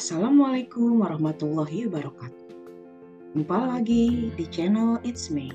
Assalamualaikum warahmatullahi wabarakatuh. Jumpa lagi di channel It's Me.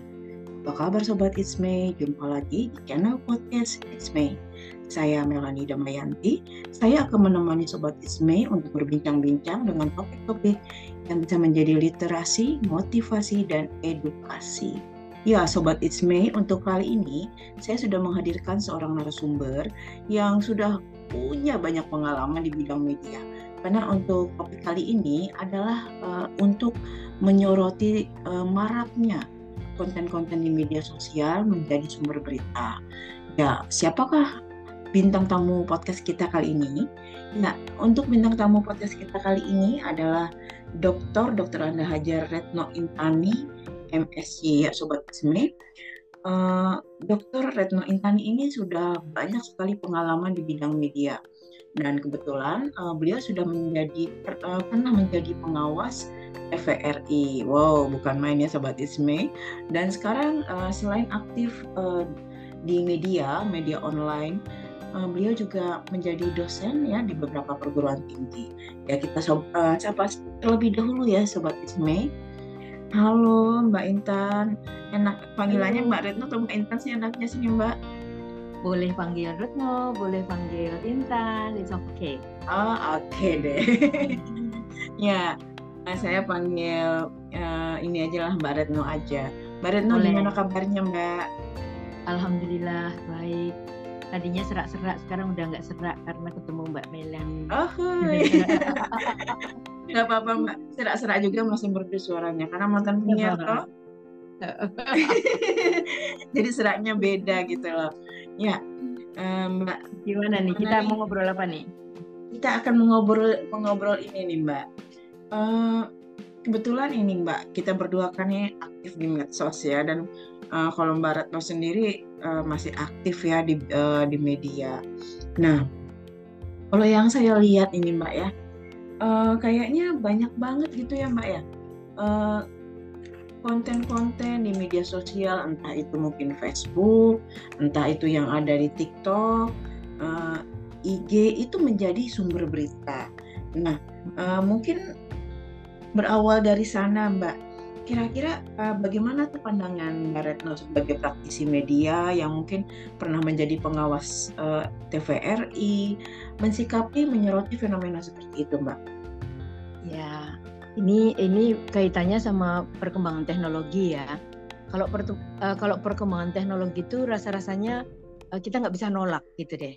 Apa kabar Sobat It's Me? Jumpa lagi di channel podcast It's Me. Saya Melani Damayanti. Saya akan menemani Sobat It's Me untuk berbincang-bincang dengan topik-topik yang bisa menjadi literasi, motivasi, dan edukasi. Ya, Sobat It's Me, untuk kali ini saya sudah menghadirkan seorang narasumber yang sudah punya banyak pengalaman di bidang media karena untuk topik kali ini adalah uh, untuk menyoroti uh, maraknya konten-konten di media sosial menjadi sumber berita. Ya, siapakah bintang tamu podcast kita kali ini? Nah, untuk bintang tamu podcast kita kali ini adalah Dr. Dr. Anda Hajar Retno Intani, MSc, ya Sobat SME. Uh, Dr. Retno Intani ini sudah banyak sekali pengalaman di bidang media dan kebetulan uh, beliau sudah menjadi uh, pernah menjadi pengawas TVRI. Wow, bukan main ya sobat Isme. Dan sekarang uh, selain aktif uh, di media, media online, uh, beliau juga menjadi dosen ya di beberapa perguruan tinggi. Ya kita sob, uh, sapa terlebih dahulu ya sobat Isme. Halo Mbak Intan, enak panggilannya Mbak Retno atau Mbak Intan sih enaknya sih Mbak? Boleh panggil Retno, boleh panggil Intan, it's okay. Oh, oke okay deh. ya, saya panggil uh, ini aja lah Mbak Retno aja. Mbak Retno boleh. gimana kabarnya Mbak? Alhamdulillah baik. Tadinya serak-serak, sekarang udah nggak serak karena ketemu Mbak Melan. Oh, nggak apa-apa Mbak. Serak-serak juga masih merdu suaranya karena mantan punya toh. Jadi seraknya beda gitu loh. Ya, Mbak. Gimana nih? Kita mau ngobrol apa nih? Kita akan mengobrol mengobrol ini nih Mbak. Uh, kebetulan ini Mbak, kita berdua kan ini aktif di medsos ya dan uh, kalau Mbak Retno sendiri uh, masih aktif ya di uh, di media. Nah, kalau yang saya lihat ini Mbak ya, uh, kayaknya banyak banget gitu ya Mbak ya. Uh, konten-konten di media sosial, entah itu mungkin Facebook, entah itu yang ada di TikTok, uh, eh, IG itu menjadi sumber berita. Nah, uh, mungkin berawal dari sana, Mbak. Kira-kira uh, bagaimana tuh pandangan Mbak Retno sebagai praktisi media yang mungkin pernah menjadi pengawas uh, TVRI, mensikapi menyoroti fenomena seperti itu, Mbak? Ya, ini ini kaitannya sama perkembangan teknologi ya. Kalau per, uh, kalau perkembangan teknologi itu rasa-rasanya uh, kita nggak bisa nolak gitu deh.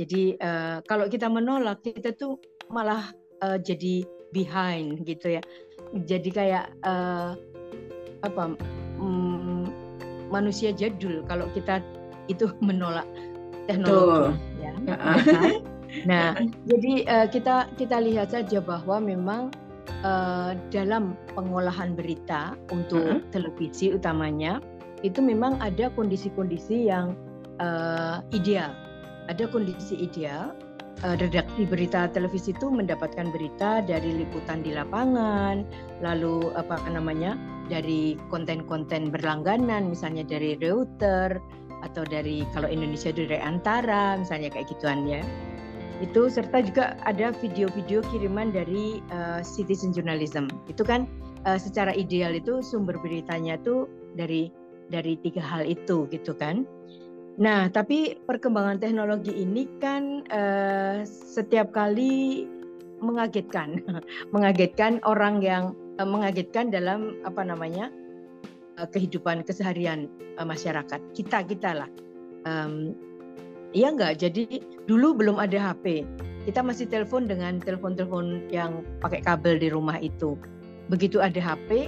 Jadi uh, kalau kita menolak kita tuh malah uh, jadi behind gitu ya. Jadi kayak uh, apa um, manusia jadul kalau kita itu menolak teknologi. Betul. Ya. Nah, jadi uh, kita kita lihat saja bahwa memang uh, dalam pengolahan berita untuk uh -huh. televisi utamanya itu memang ada kondisi-kondisi yang uh, ideal. Ada kondisi ideal. Uh, redaksi berita televisi itu mendapatkan berita dari liputan di lapangan, lalu apa namanya dari konten-konten berlangganan, misalnya dari Reuters atau dari kalau Indonesia dari Antara, misalnya kayak gituan ya itu serta juga ada video-video kiriman dari uh, citizen journalism. Itu kan uh, secara ideal itu sumber beritanya tuh dari dari tiga hal itu gitu kan. Nah tapi perkembangan teknologi ini kan uh, setiap kali mengagetkan mengagetkan orang yang uh, mengagetkan dalam apa namanya uh, kehidupan keseharian uh, masyarakat kita kita lah. Um, Iya enggak? Jadi dulu belum ada HP. Kita masih telepon dengan telepon-telepon yang pakai kabel di rumah itu. Begitu ada HP,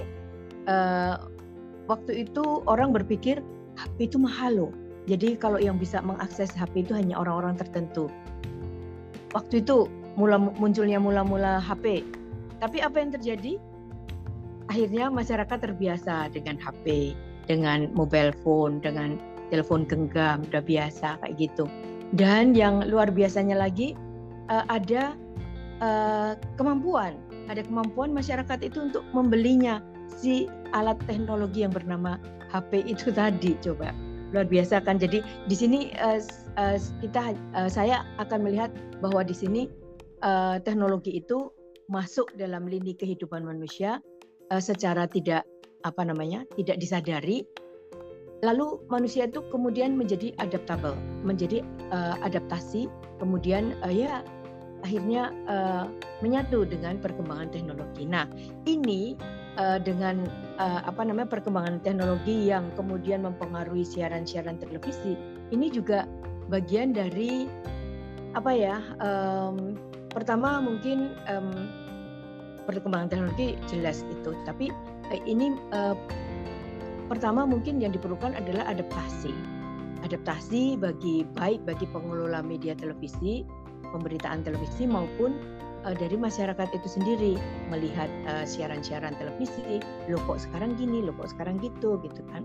uh, eh, waktu itu orang berpikir HP itu mahal loh. Jadi kalau yang bisa mengakses HP itu hanya orang-orang tertentu. Waktu itu mula munculnya mula-mula HP. Tapi apa yang terjadi? Akhirnya masyarakat terbiasa dengan HP, dengan mobile phone, dengan telepon genggam udah biasa kayak gitu. Dan yang luar biasanya lagi uh, ada uh, kemampuan. Ada kemampuan masyarakat itu untuk membelinya si alat teknologi yang bernama HP itu tadi coba. Luar biasa kan? Jadi di sini uh, uh, kita uh, saya akan melihat bahwa di sini uh, teknologi itu masuk dalam lini kehidupan manusia uh, secara tidak apa namanya tidak disadari lalu manusia itu kemudian menjadi adaptable menjadi uh, adaptasi kemudian uh, ya akhirnya uh, menyatu dengan perkembangan teknologi. Nah, ini uh, dengan uh, apa namanya perkembangan teknologi yang kemudian mempengaruhi siaran-siaran televisi, ini juga bagian dari apa ya? Um, pertama mungkin um, perkembangan teknologi jelas itu, tapi ini uh, pertama mungkin yang diperlukan adalah adaptasi. Adaptasi bagi baik bagi pengelola media televisi pemberitaan televisi maupun uh, dari masyarakat itu sendiri melihat uh, siaran-siaran televisi, lo kok sekarang gini, lo kok sekarang gitu, gitu kan.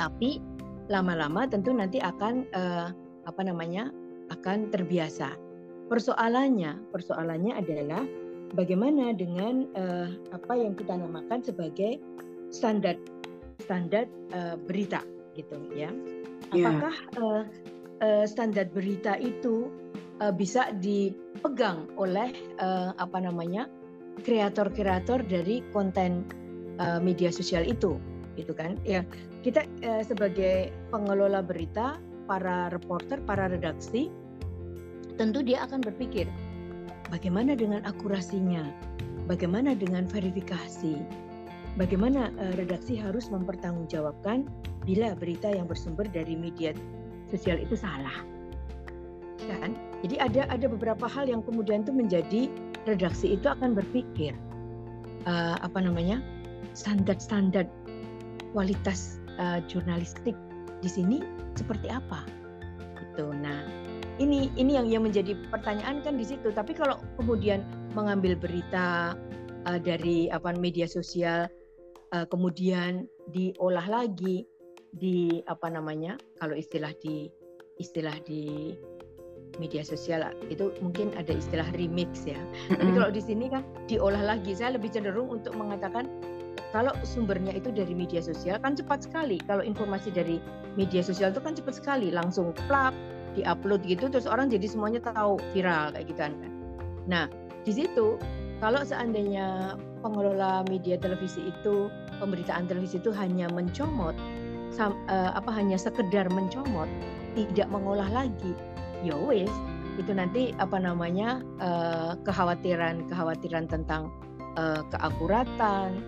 Tapi lama-lama tentu nanti akan uh, apa namanya akan terbiasa. Persoalannya, persoalannya adalah bagaimana dengan uh, apa yang kita namakan sebagai standar standar uh, berita gitu ya. Iya. Apakah yeah. uh, uh, standar berita itu uh, bisa dipegang oleh uh, apa namanya kreator-kreator dari konten uh, media sosial itu gitu kan ya kita uh, sebagai pengelola berita para reporter para redaksi tentu dia akan berpikir bagaimana dengan akurasinya bagaimana dengan verifikasi bagaimana uh, redaksi harus mempertanggungjawabkan bila berita yang bersumber dari media sosial itu salah? Kan? Jadi ada ada beberapa hal yang kemudian itu menjadi redaksi itu akan berpikir uh, apa namanya standar-standar kualitas uh, jurnalistik di sini seperti apa? Itu nah ini ini yang yang menjadi pertanyaan kan di situ. Tapi kalau kemudian mengambil berita uh, dari apa media sosial uh, kemudian diolah lagi di apa namanya kalau istilah di istilah di media sosial itu mungkin ada istilah remix ya. Mm-hmm. Tapi kalau di sini kan diolah lagi. Saya lebih cenderung untuk mengatakan kalau sumbernya itu dari media sosial kan cepat sekali. Kalau informasi dari media sosial itu kan cepat sekali, langsung plak, diupload gitu terus orang jadi semuanya tahu viral kayak gitu kan. Nah, di situ kalau seandainya pengelola media televisi itu pemberitaan televisi itu hanya mencomot sam, uh, apa hanya sekedar mencomot tidak mengolah lagi ya wis itu nanti apa namanya uh, kekhawatiran kekhawatiran tentang uh, keakuratan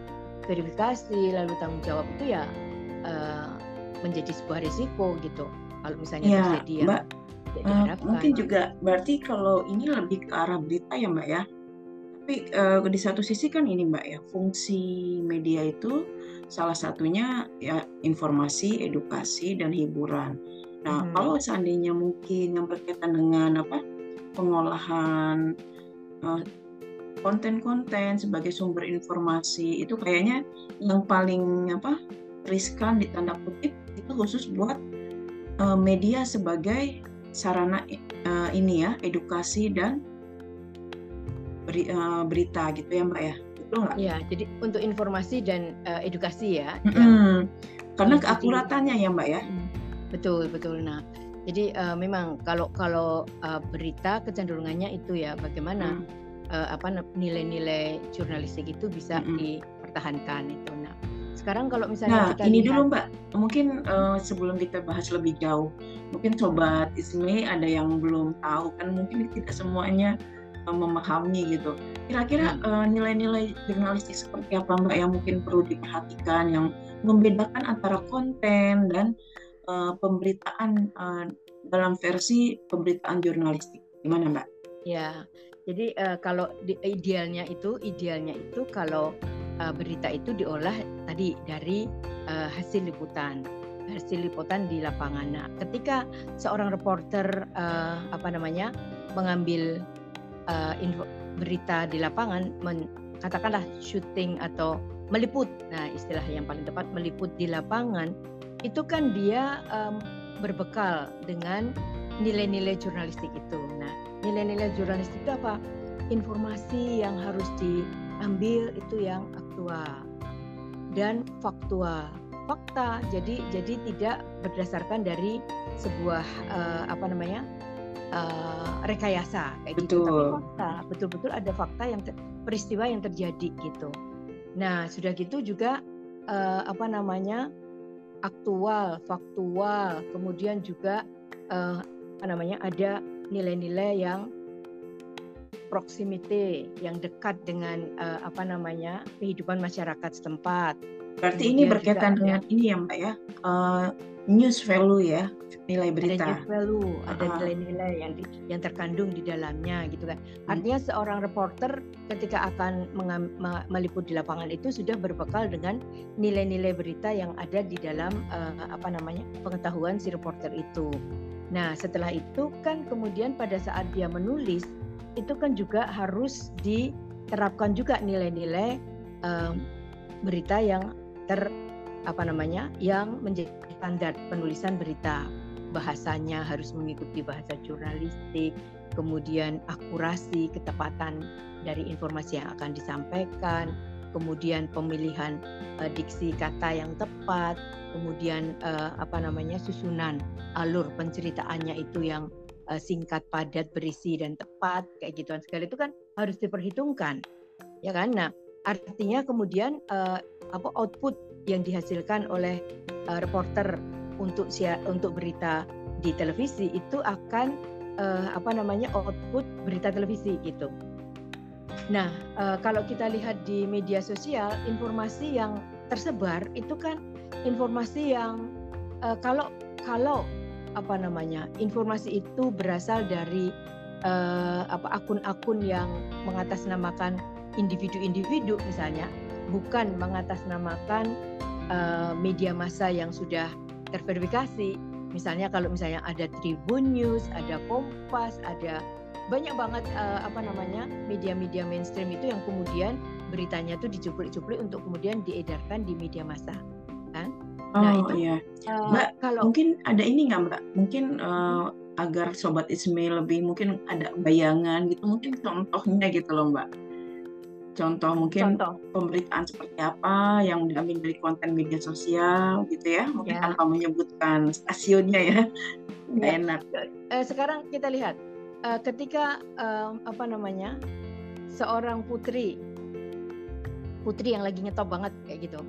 verifikasi lalu tanggung jawab itu ya uh, menjadi sebuah risiko gitu. Kalau misalnya ya, terjadi ya mbak uh, mungkin juga berarti kalau ini lebih ke arah berita ya mbak ya tapi uh, di satu sisi kan ini mbak ya fungsi media itu salah satunya ya informasi edukasi dan hiburan Nah, hmm. kalau seandainya mungkin yang berkaitan dengan apa pengolahan konten konten-konten sebagai sumber informasi itu kayaknya yang paling apa riskan di tanda kutip itu khusus buat uh, media sebagai sarana uh, ini ya edukasi dan beri, uh, berita gitu ya mbak ya betul nggak? Iya jadi untuk informasi dan uh, edukasi ya. Hmm. Yang, Karena keakuratannya ya mbak ya. Hmm Betul betul. Nah, jadi uh, memang kalau kalau uh, berita kecenderungannya itu ya bagaimana hmm. uh, apa nilai-nilai jurnalistik itu bisa hmm. dipertahankan itu. Nah, sekarang kalau misalnya nah, kita ini lihat, dulu Mbak, mungkin uh, sebelum kita bahas lebih jauh, mungkin sobat Isme ada yang belum tahu kan mungkin tidak semuanya memahami gitu. Kira-kira uh, nilai-nilai jurnalistik seperti apa Mbak yang mungkin perlu diperhatikan yang membedakan antara konten dan uh, pemberitaan uh, dalam versi pemberitaan jurnalistik. Gimana Mbak? Ya, jadi uh, kalau di, idealnya itu idealnya itu kalau uh, berita itu diolah tadi dari uh, hasil liputan hasil liputan di lapangan. Nah, ketika seorang reporter uh, apa namanya mengambil uh, info, berita di lapangan, men, katakanlah syuting atau meliput, nah istilah yang paling tepat meliput di lapangan, itu kan dia um, berbekal dengan nilai-nilai jurnalistik itu. Nah, nilai-nilai jurnalistik itu apa? Informasi yang harus diambil itu yang aktual dan faktual. Fakta. Jadi jadi tidak berdasarkan dari sebuah uh, apa namanya? Uh, rekayasa kayak gitu. Tapi fakta betul-betul ada fakta yang peristiwa yang terjadi gitu. Nah sudah gitu juga uh, apa namanya aktual faktual kemudian juga uh, apa namanya ada nilai-nilai yang proximity yang dekat dengan uh, apa namanya kehidupan masyarakat setempat. Berarti ini berkaitan dengan ini ya Mbak ya, uh, news value ya, nilai berita. Ada news value, ada nilai-nilai yang di, yang terkandung di dalamnya gitu kan. Hmm. Artinya seorang reporter ketika akan mengam, meliput di lapangan itu sudah berbekal dengan nilai-nilai berita yang ada di dalam uh, apa namanya pengetahuan si reporter itu. Nah setelah itu kan kemudian pada saat dia menulis itu kan juga harus diterapkan juga nilai-nilai um, berita yang ter apa namanya yang menjadi standar penulisan berita bahasanya harus mengikuti bahasa jurnalistik kemudian akurasi ketepatan dari informasi yang akan disampaikan kemudian pemilihan uh, diksi kata yang tepat kemudian uh, apa namanya susunan alur penceritaannya itu yang uh, singkat, padat, berisi dan tepat kayak gituan segala itu kan harus diperhitungkan, ya kan? Nah, artinya kemudian uh, apa output yang dihasilkan oleh uh, reporter untuk untuk berita di televisi itu akan uh, apa namanya output berita televisi gitu. Nah, uh, kalau kita lihat di media sosial, informasi yang tersebar itu kan informasi yang uh, kalau kalau apa namanya informasi itu berasal dari uh, apa akun-akun yang mengatasnamakan individu-individu misalnya bukan mengatasnamakan uh, media massa yang sudah terverifikasi misalnya kalau misalnya ada Tribun News ada Kompas ada banyak banget uh, apa namanya media-media mainstream itu yang kemudian beritanya itu dicuplik-cuplik untuk kemudian diedarkan di media massa kan Nah, Oh itu iya. uh, Mbak, kalau mungkin ada ini nggak Mbak? Mungkin uh, agar Sobat Ismail lebih mungkin ada bayangan gitu, mungkin contohnya gitu loh Mbak. Contoh mungkin contoh. pemberitaan seperti apa yang diambil dari konten media sosial gitu ya, mungkin ya. tanpa menyebutkan stasiunnya ya, ya. enak. Uh, sekarang kita lihat, uh, ketika uh, apa namanya seorang putri, putri yang lagi ngetop banget kayak gitu,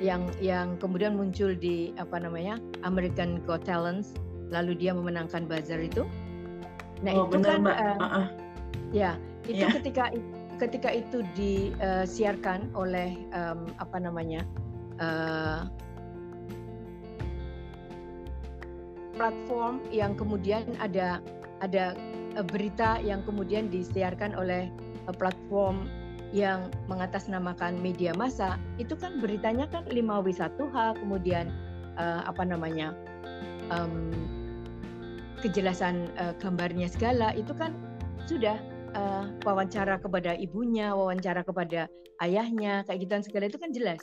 yang yang kemudian muncul di apa namanya American Got Talent lalu dia memenangkan buzzer itu nah oh, itu benar, kan Mbak. Uh, uh -uh. ya itu yeah. ketika ketika itu disiarkan oleh um, apa namanya uh, platform yang kemudian ada ada berita yang kemudian disiarkan oleh platform yang mengatasnamakan media massa. Itu kan beritanya kan 5W1H kemudian uh, apa namanya um, kejelasan uh, gambarnya segala. Itu kan sudah uh, wawancara kepada ibunya wawancara kepada ayahnya kayak gitu segala itu kan jelas.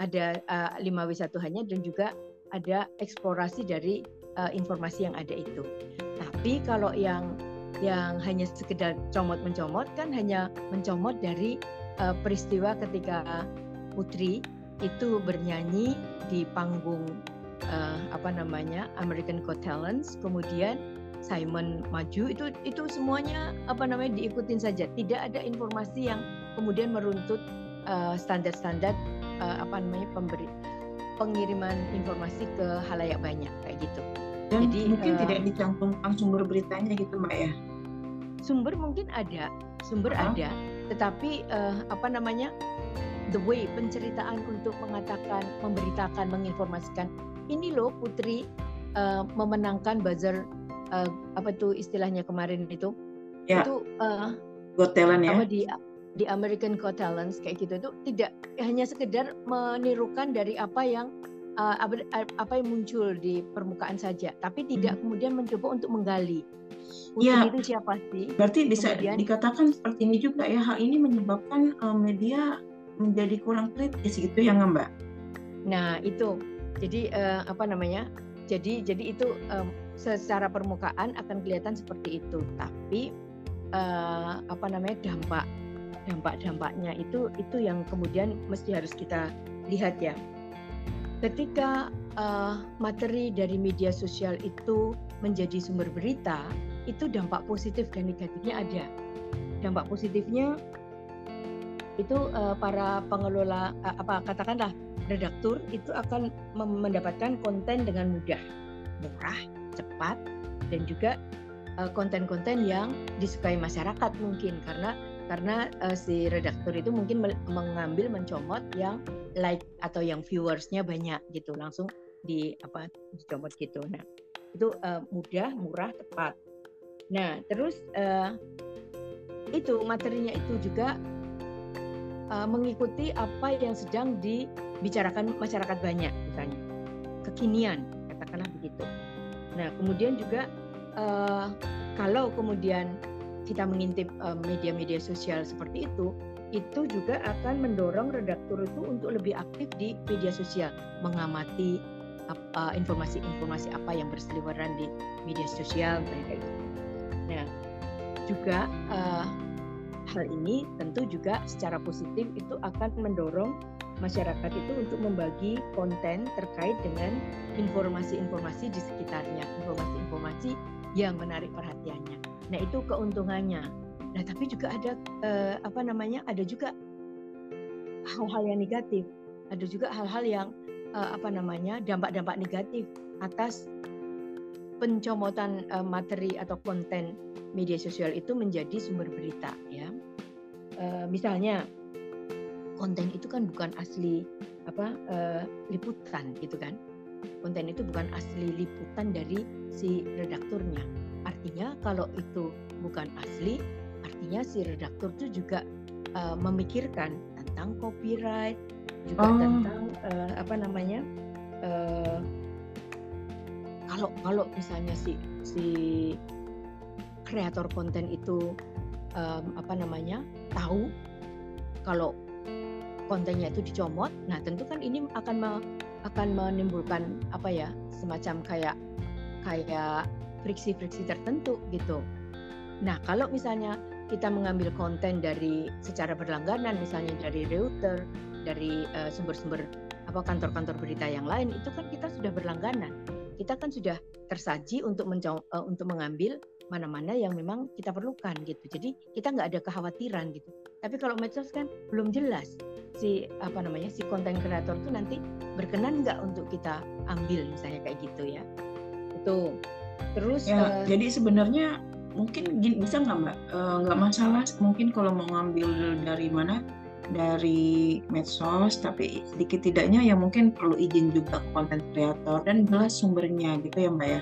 Ada uh, 5W1H-nya dan juga ada eksplorasi dari uh, informasi yang ada itu. Tapi kalau yang yang hanya sekedar comot mencomot kan hanya mencomot dari uh, peristiwa ketika Putri itu bernyanyi di panggung uh, apa namanya American Got Talent kemudian Simon maju itu itu semuanya apa namanya diikutin saja tidak ada informasi yang kemudian meruntut uh, standar-standar uh, apa namanya pemberi pengiriman informasi ke halayak banyak kayak gitu. Dan Jadi mungkin uh, tidak dicantumkan sumber beritanya gitu mbak ya? sumber mungkin ada, sumber uh-huh. ada, tetapi uh, apa namanya the way penceritaan untuk mengatakan, memberitakan, menginformasikan ini loh Putri uh, memenangkan buzzer uh, apa tuh istilahnya kemarin itu ya. itu uh, Got Talent ya. di di American Got Talent kayak gitu itu tidak hanya sekedar menirukan dari apa yang uh, apa, apa yang muncul di permukaan saja, tapi tidak hmm. kemudian mencoba untuk menggali ya, itu siapa sih? Berarti bisa Kemudian, dikatakan seperti ini juga ya hal ini menyebabkan uh, media menjadi kurang kritis gitu ya Mbak? Nah itu jadi uh, apa namanya? Jadi jadi itu um, secara permukaan akan kelihatan seperti itu, tapi uh, apa namanya dampak dampak-dampaknya itu itu yang kemudian mesti harus kita lihat ya. Ketika uh, materi dari media sosial itu menjadi sumber berita, itu dampak positif dan negatifnya ada. Dampak positifnya itu uh, para pengelola uh, apa katakanlah redaktur itu akan mendapatkan konten dengan mudah, murah, cepat dan juga konten-konten uh, yang disukai masyarakat mungkin karena karena uh, si redaktur itu mungkin mengambil mencomot yang like atau yang viewersnya banyak gitu langsung di apa dicomot gitu. Nah itu uh, mudah, murah, tepat. Nah terus uh, itu materinya itu juga uh, mengikuti apa yang sedang dibicarakan masyarakat banyak misalnya kekinian katakanlah begitu. Nah kemudian juga uh, kalau kemudian kita mengintip media-media uh, sosial seperti itu, itu juga akan mendorong redaktur itu untuk lebih aktif di media sosial, mengamati informasi-informasi apa yang berseliweran di media sosial gitu. Nah, juga uh, hal ini tentu juga secara positif itu akan mendorong masyarakat itu untuk membagi konten terkait dengan informasi-informasi di sekitarnya, informasi-informasi yang menarik perhatiannya. Nah, itu keuntungannya. Nah, tapi juga ada eh, apa namanya? Ada juga hal-hal yang negatif. Ada juga hal-hal yang eh, apa namanya? dampak-dampak negatif atas pencomotan eh, materi atau konten media sosial itu menjadi sumber berita ya. E, misalnya konten itu kan bukan asli apa e, liputan gitu kan. Konten itu bukan asli liputan dari si redakturnya. Artinya kalau itu bukan asli, artinya si redaktur itu juga e, memikirkan tentang copyright, juga oh. tentang e, apa namanya e, kalau kalau misalnya si si kreator konten itu um, apa namanya tahu kalau kontennya itu dicomot, nah tentu kan ini akan me, akan menimbulkan apa ya semacam kayak kayak friksi-friksi tertentu gitu. Nah kalau misalnya kita mengambil konten dari secara berlangganan, misalnya dari Reuters, dari uh, sumber-sumber apa kantor-kantor berita yang lain, itu kan kita sudah berlangganan. Kita kan sudah tersaji untuk uh, untuk mengambil mana-mana yang memang kita perlukan gitu. Jadi kita nggak ada kekhawatiran gitu. Tapi kalau medsos kan belum jelas si apa namanya si konten kreator itu nanti berkenan nggak untuk kita ambil misalnya kayak gitu ya. Itu terus ya, uh, jadi sebenarnya mungkin bisa nggak mbak uh, nggak masalah mungkin kalau mau ngambil dari mana dari medsos tapi sedikit tidaknya ya mungkin perlu izin juga ke konten kreator dan jelas sumbernya gitu ya mbak ya.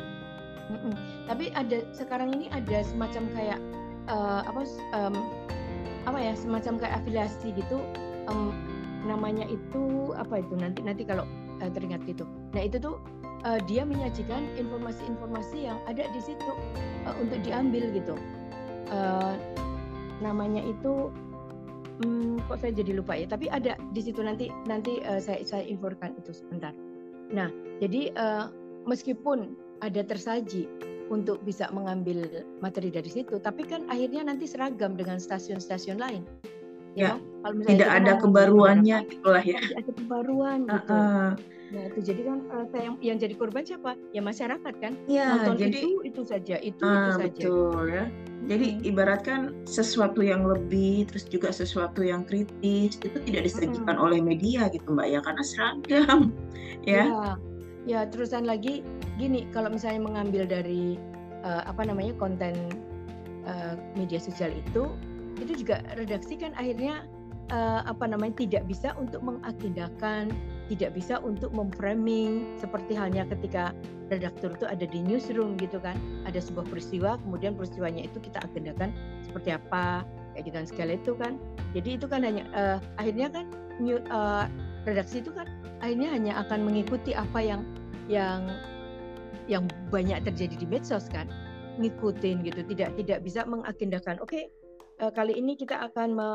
Tapi ada sekarang ini ada semacam kayak uh, apa um, apa ya semacam kayak afiliasi gitu um, namanya itu apa itu nanti nanti kalau uh, teringat gitu. Nah itu tuh uh, dia menyajikan informasi-informasi yang ada di situ uh, untuk diambil gitu. Uh, namanya itu hmm, kok saya jadi lupa ya. Tapi ada di situ nanti nanti uh, saya saya infokan itu sebentar. Nah jadi uh, meskipun ada tersaji untuk bisa mengambil materi dari situ. Tapi kan akhirnya nanti seragam dengan stasiun-stasiun lain. Ya, ya. kalau misalnya tidak ada kebaruannya itulah ya. Tidak ada kebaruan uh, gitu. Uh. Nah itu jadi kan uh, yang yang jadi korban siapa? Ya masyarakat kan. Ya, Nonton jadi itu itu saja, itu uh, itu saja. Betul ya. Jadi hmm. ibaratkan sesuatu yang lebih, terus juga sesuatu yang kritis itu tidak disajikan hmm. oleh media gitu mbak ya, karena seragam ya. ya ya terusan lagi gini kalau misalnya mengambil dari uh, apa namanya konten uh, media sosial itu itu juga redaksi kan akhirnya uh, apa namanya tidak bisa untuk mengagendakan tidak bisa untuk memframing seperti halnya ketika redaktur itu ada di newsroom gitu kan. Ada sebuah peristiwa kemudian peristiwanya itu kita agendakan seperti apa kayak gitu kan segala itu kan. Jadi itu kan hanya uh, akhirnya kan new, uh, redaksi itu kan akhirnya hanya akan mengikuti apa yang yang yang banyak terjadi di medsos kan. Ngikutin gitu tidak tidak bisa mengagendakan. Oke okay, uh, kali ini kita akan me,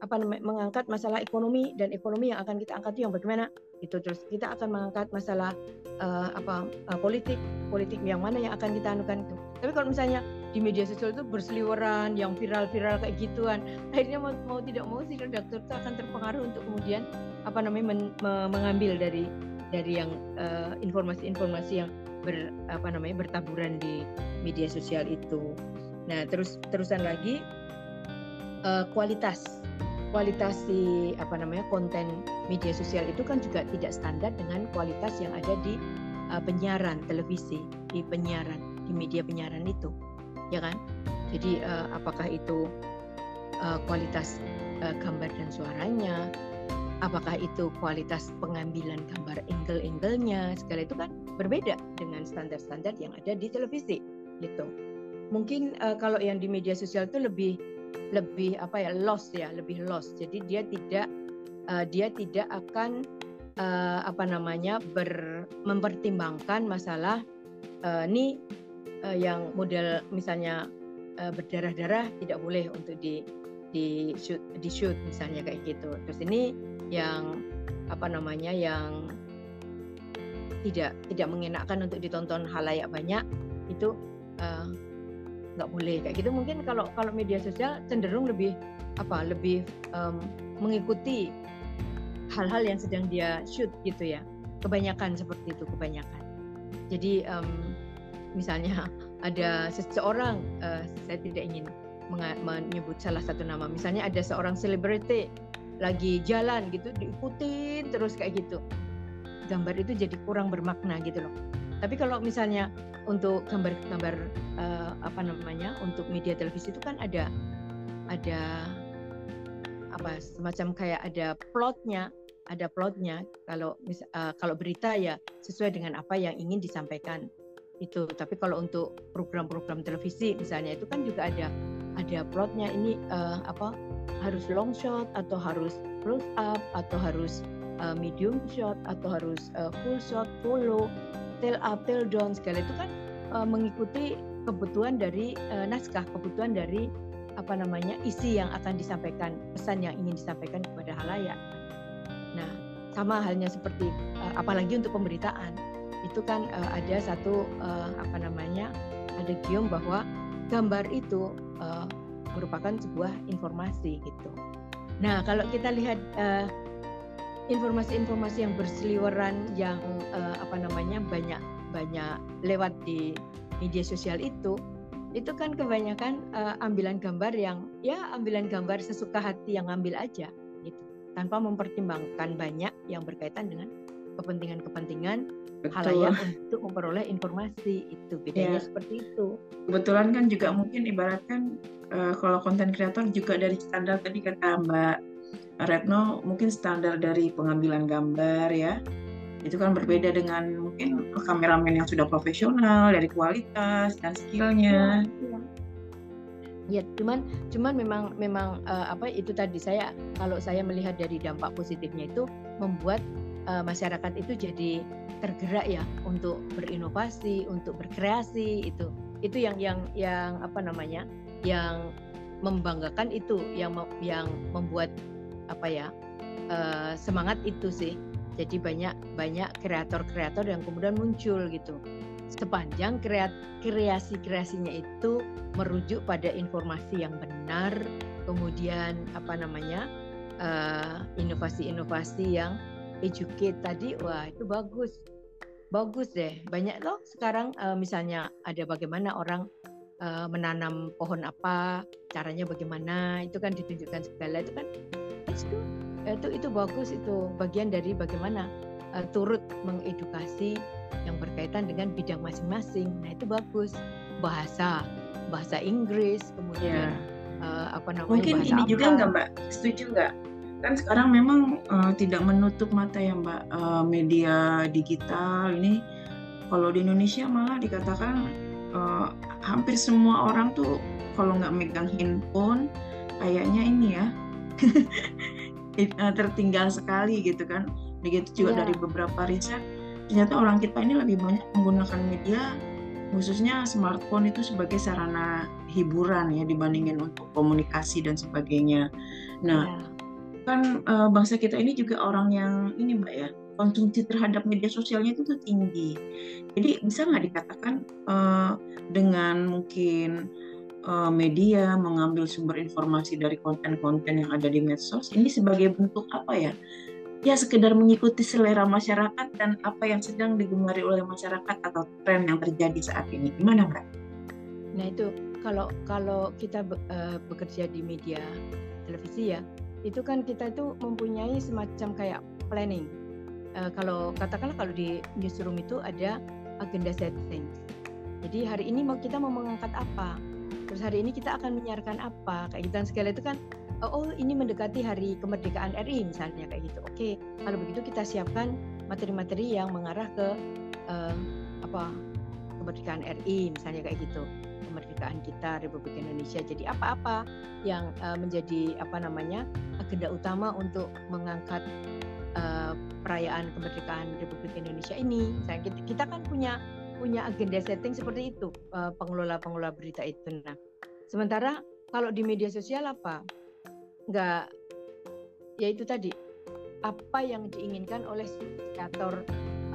apa mengangkat masalah ekonomi dan ekonomi yang akan kita angkat itu yang bagaimana itu terus kita akan mengangkat masalah uh, apa uh, politik politik yang mana yang akan kita anukan itu tapi kalau misalnya di media sosial itu berseliweran yang viral-viral kayak gituan akhirnya mau, mau tidak mau si redaktur itu akan terpengaruh untuk kemudian apa namanya men, me, mengambil dari dari yang informasi-informasi uh, yang ber apa namanya bertaburan di media sosial itu. Nah, terus terusan lagi uh, kualitas. Kualitas si apa namanya konten media sosial itu kan juga tidak standar dengan kualitas yang ada di uh, penyiaran televisi di penyiaran di media penyiaran itu ya kan? Jadi uh, apakah itu uh, kualitas uh, gambar dan suaranya? Apakah itu kualitas pengambilan gambar angle-angle-nya? Segala itu kan berbeda dengan standar-standar yang ada di televisi gitu. Mungkin uh, kalau yang di media sosial itu lebih lebih apa ya lost ya lebih lost. Jadi dia tidak uh, dia tidak akan uh, apa namanya ber mempertimbangkan masalah uh, ini uh, yang model misalnya uh, berdarah-darah tidak boleh untuk di di shoot di shoot misalnya kayak gitu. Terus ini yang apa namanya yang tidak tidak mengenakan untuk ditonton halayak banyak itu uh, nggak boleh. Kayak gitu mungkin kalau kalau media sosial cenderung lebih apa lebih um, mengikuti hal-hal yang sedang dia shoot gitu ya. Kebanyakan seperti itu kebanyakan. Jadi um, misalnya ada seseorang uh, saya tidak ingin menyebut salah satu nama. Misalnya ada seorang selebriti lagi jalan gitu diikutin terus kayak gitu. Gambar itu jadi kurang bermakna gitu loh tapi kalau misalnya untuk gambar-gambar uh, apa namanya untuk media televisi itu kan ada ada apa semacam kayak ada plotnya ada plotnya. Kalau uh, kalau berita ya sesuai dengan apa yang ingin disampaikan itu. Tapi kalau untuk program-program televisi misalnya itu kan juga ada ada plotnya. Ini uh, apa harus long shot atau harus close up atau harus medium shot atau harus full shot follow tail up, tail down segala itu kan uh, mengikuti kebutuhan dari uh, naskah, kebutuhan dari apa namanya isi yang akan disampaikan, pesan yang ingin disampaikan kepada halayak. Nah, sama halnya seperti uh, apalagi untuk pemberitaan itu kan uh, ada satu uh, apa namanya ada gium bahwa gambar itu uh, merupakan sebuah informasi gitu. Nah, kalau kita lihat uh, informasi-informasi yang berseliweran yang uh, apa namanya banyak banyak lewat di media sosial itu itu kan kebanyakan uh, ambilan gambar yang ya ambilan gambar sesuka hati yang ambil aja gitu. Tanpa mempertimbangkan banyak yang berkaitan dengan kepentingan-kepentingan halayak untuk memperoleh informasi itu bedanya ya. seperti itu. Kebetulan kan juga mungkin ibaratkan uh, kalau konten kreator juga dari standar tadi kata Mbak Retno mungkin standar dari pengambilan gambar ya itu kan berbeda dengan mungkin kameramen yang sudah profesional dari kualitas dan skillnya. Ya, cuman cuman memang memang uh, apa itu tadi saya kalau saya melihat dari dampak positifnya itu membuat uh, masyarakat itu jadi tergerak ya untuk berinovasi, untuk berkreasi itu. Itu yang yang yang apa namanya? yang membanggakan itu yang yang membuat apa ya uh, semangat itu sih. Jadi banyak banyak kreator-kreator yang kemudian muncul gitu. Sepanjang kreat, kreasi kreasinya itu merujuk pada informasi yang benar kemudian apa namanya uh, inovasi-inovasi yang educate tadi wah itu bagus. Bagus deh. Banyak loh sekarang uh, misalnya ada bagaimana orang uh, menanam pohon apa caranya bagaimana itu kan ditunjukkan segala itu kan itu itu itu bagus itu bagian dari bagaimana uh, turut mengedukasi yang berkaitan dengan bidang masing-masing. Nah itu bagus bahasa bahasa Inggris kemudian yeah. Iya. uh, apa namanya mungkin ini juga nggak mbak setuju nggak kan sekarang memang uh, tidak menutup mata ya mbak uh, media digital ini kalau di Indonesia malah dikatakan uh, hampir semua orang tuh kalau nggak megang handphone kayaknya ini ya Eh, tertinggal sekali gitu kan begitu juga yeah. dari beberapa riset ternyata orang kita ini lebih banyak menggunakan media khususnya smartphone itu sebagai sarana hiburan ya dibandingin untuk komunikasi dan sebagainya. Nah, yeah. kan e, bangsa kita ini juga orang yang ini mbak ya konsumsi terhadap media sosialnya itu tuh tinggi. Jadi bisa nggak dikatakan e, dengan mungkin uh, media mengambil sumber informasi dari konten-konten yang ada di medsos ini sebagai bentuk apa ya ya sekedar mengikuti selera masyarakat dan apa yang sedang digemari oleh masyarakat atau tren yang terjadi saat ini. Gimana, Mbak? Nah, itu kalau kalau kita uh, bekerja di media televisi ya, itu kan kita itu mempunyai semacam kayak planning. Uh, kalau katakanlah kalau di newsroom itu ada agenda setting. Jadi hari ini mau kita mau mengangkat apa? Terus hari ini kita akan menyiarkan apa? Kayak gitu dan segala itu kan oh ini mendekati hari kemerdekaan RI misalnya kayak gitu. Oke, kalau begitu kita siapkan materi-materi yang mengarah ke uh, apa kemerdekaan RI misalnya kayak gitu kemerdekaan kita Republik Indonesia. Jadi apa-apa yang uh, menjadi apa namanya agenda utama untuk mengangkat uh, perayaan kemerdekaan Republik Indonesia ini. Kita, kita kan punya punya agenda setting seperti itu uh, pengelola-pengelola berita itu. Nah, sementara kalau di media sosial apa? Enggak ya itu tadi apa yang diinginkan oleh kreator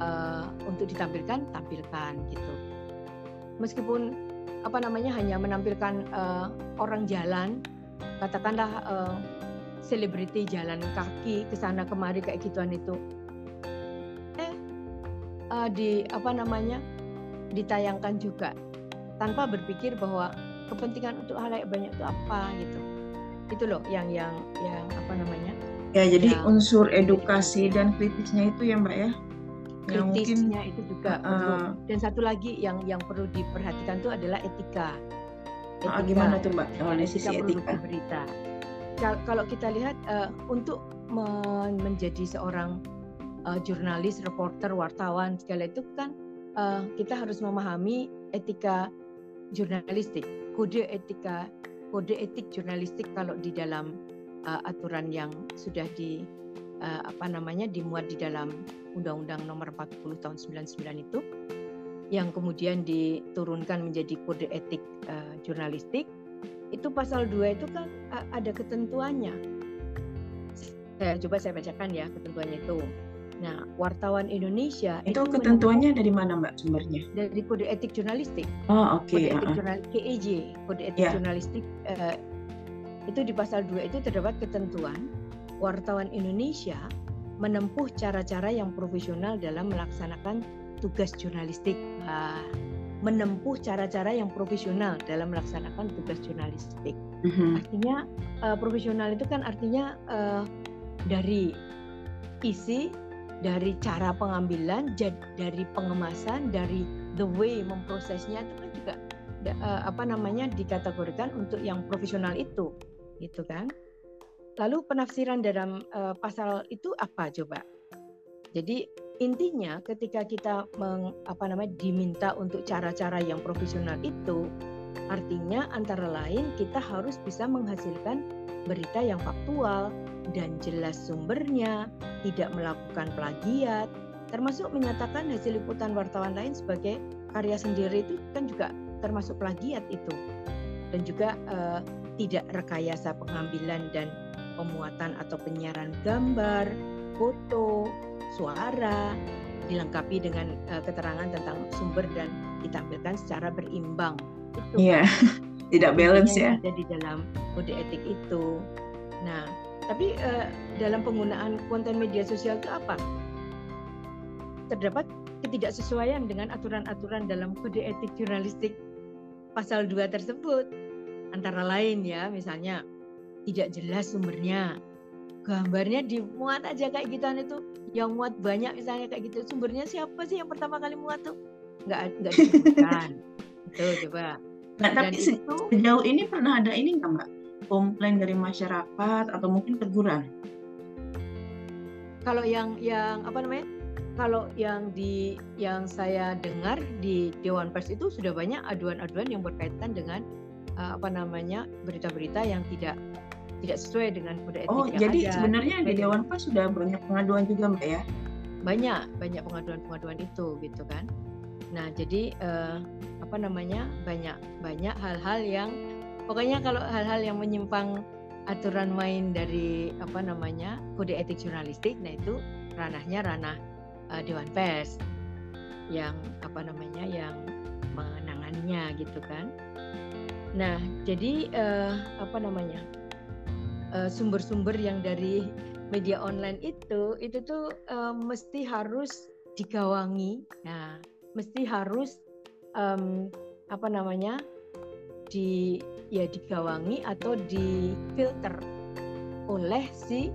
uh, untuk ditampilkan tampilkan gitu meskipun apa namanya hanya menampilkan uh, orang jalan katakanlah uh, selebriti jalan kaki ke sana kemari kayak gituan itu eh uh, di apa namanya ditayangkan juga tanpa berpikir bahwa kepentingan untuk halayak banyak itu apa gitu itu loh yang yang yang apa namanya ya jadi yang, unsur edukasi dan kritisnya itu ya mbak ya kritisnya mungkin, itu juga uh, perlu. Dan satu lagi yang yang perlu diperhatikan itu adalah etika. Ah, etika. Uh, gimana tuh Mbak? Kalau dari sisi etika. Berita. Kalau kita lihat uh, untuk men menjadi seorang uh, jurnalis, reporter, wartawan segala itu kan uh, kita harus memahami etika jurnalistik, kode etika, kode etik jurnalistik kalau di dalam uh, aturan yang sudah di uh, apa namanya dimuat di dalam Undang-Undang Nomor 40 Tahun 99 itu yang kemudian diturunkan menjadi kode etik uh, jurnalistik itu pasal 2 itu kan uh, ada ketentuannya. Saya coba saya bacakan ya ketentuannya itu. Nah, wartawan Indonesia itu, itu ketentuannya dari mana Mbak sumbernya? Dari kode etik jurnalistik. Oh, oke. Okay. Kode etik uh -uh. KEJ, kode etik yeah. jurnalistik uh, itu di pasal 2 itu terdapat ketentuan wartawan Indonesia menempuh cara-cara yang profesional dalam melaksanakan tugas jurnalistik. Nah, menempuh cara-cara yang profesional dalam melaksanakan tugas jurnalistik. Mm-hmm. Artinya uh, profesional itu kan artinya uh, dari isi, dari cara pengambilan, dari pengemasan, dari the way memprosesnya itu kan juga uh, apa namanya dikategorikan untuk yang profesional itu, gitu kan? Lalu penafsiran dalam uh, pasal itu apa coba? Jadi intinya ketika kita meng, apa namanya diminta untuk cara-cara yang profesional itu artinya antara lain kita harus bisa menghasilkan berita yang faktual dan jelas sumbernya, tidak melakukan plagiat, termasuk menyatakan hasil liputan wartawan lain sebagai karya sendiri itu kan juga termasuk plagiat itu. Dan juga uh, tidak rekayasa pengambilan dan pemuatan atau penyiaran gambar, foto, suara, dilengkapi dengan uh, keterangan tentang sumber dan ditampilkan secara berimbang. Iya, yeah. tidak balance ya. Ada di dalam kode etik itu. Nah, tapi uh, dalam penggunaan konten media sosial itu apa? Terdapat ketidaksesuaian dengan aturan-aturan dalam kode etik jurnalistik pasal 2 tersebut. Antara lain ya, misalnya tidak jelas sumbernya gambarnya dimuat aja kayak gituan itu yang muat banyak misalnya kayak gitu sumbernya siapa sih yang pertama kali muat tuh nggak nggak disebutkan itu coba nah, Dan tapi itu, sejauh ini pernah ada ini nggak mbak komplain dari masyarakat atau mungkin teguran kalau yang yang apa namanya kalau yang di yang saya dengar di Dewan Pers itu sudah banyak aduan-aduan yang berkaitan dengan uh, apa namanya berita-berita yang tidak tidak sesuai dengan kode etik oh, yang jadi ada. sebenarnya di Dewan Pers sudah banyak pengaduan juga Mbak ya? Banyak, banyak pengaduan-pengaduan itu gitu kan. Nah, jadi eh, apa namanya? banyak banyak hal-hal yang pokoknya kalau hal-hal yang menyimpang aturan main dari apa namanya? kode etik jurnalistik, nah itu ranahnya ranah uh, Dewan Pers yang apa namanya? yang menangannya gitu kan. Nah, jadi uh, apa namanya? Eh, sumber-sumber yang dari media online itu itu tuh um, mesti harus digawangi, nah mesti harus um, apa namanya di ya digawangi atau difilter oleh si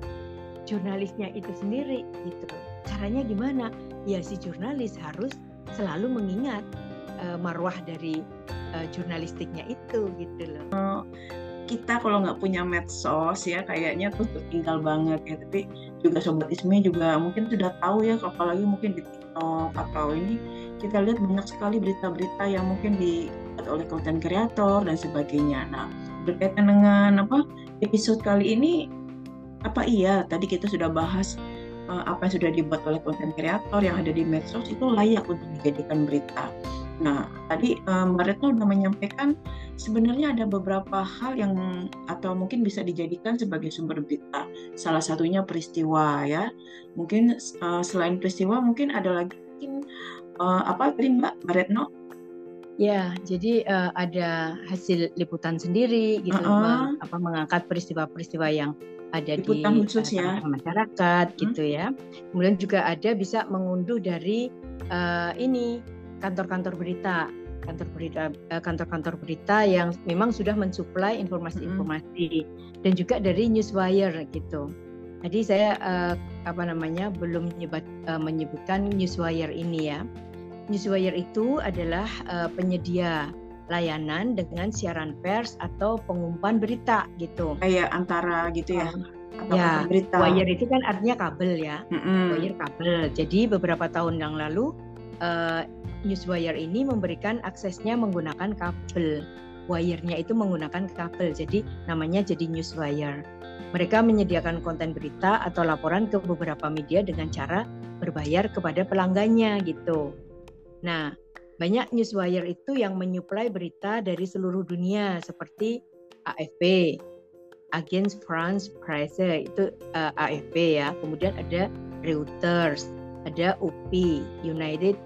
jurnalisnya itu sendiri gitu. Caranya gimana? Ya si jurnalis harus selalu mengingat uh, marwah dari uh, jurnalistiknya itu gitu loh. Oh, kita kalau nggak punya medsos ya kayaknya tuh tinggal banget ya. Tapi juga sobat Ismi juga mungkin sudah tahu ya apalagi mungkin di TikTok atau ini kita lihat banyak sekali berita-berita yang mungkin dibuat oleh konten kreator dan sebagainya. Nah, berkaitan dengan apa episode kali ini apa iya tadi kita sudah bahas uh, apa yang sudah dibuat oleh konten kreator yang ada di medsos itu layak untuk dijadikan berita. Nah, tadi um, Mbak Retno sudah menyampaikan sebenarnya ada beberapa hal yang atau mungkin bisa dijadikan sebagai sumber berita. Salah satunya peristiwa ya. Mungkin uh, selain peristiwa mungkin ada lagi uh, apa tadi Mbak Retno? Ya, jadi uh, ada hasil liputan sendiri gitu, uh -uh. apa mengangkat peristiwa-peristiwa yang ada liputan di khusus uh, ya masyarakat hmm. gitu ya. Kemudian juga ada bisa mengunduh dari uh, ini kantor-kantor berita, kantor berita kantor-kantor berita yang memang sudah mensuplai informasi-informasi dan juga dari newswire gitu. Jadi saya uh, apa namanya belum menyebut, uh, menyebutkan newswire ini ya. Newswire itu adalah uh, penyedia layanan dengan siaran pers atau pengumpulan berita gitu. Kayak antara gitu ya. Atau ya, berita. wire itu kan artinya kabel ya. Mm-hmm. Wire kabel. Jadi beberapa tahun yang lalu uh, Newswire ini memberikan aksesnya menggunakan kabel. Wire-nya itu menggunakan kabel. Jadi namanya jadi Newswire. Mereka menyediakan konten berita atau laporan ke beberapa media dengan cara berbayar kepada pelanggannya gitu. Nah, banyak newswire itu yang menyuplai berita dari seluruh dunia seperti AFP, Agence France Presse itu uh, eh, AFP ya. Kemudian ada Reuters, ada UPI, United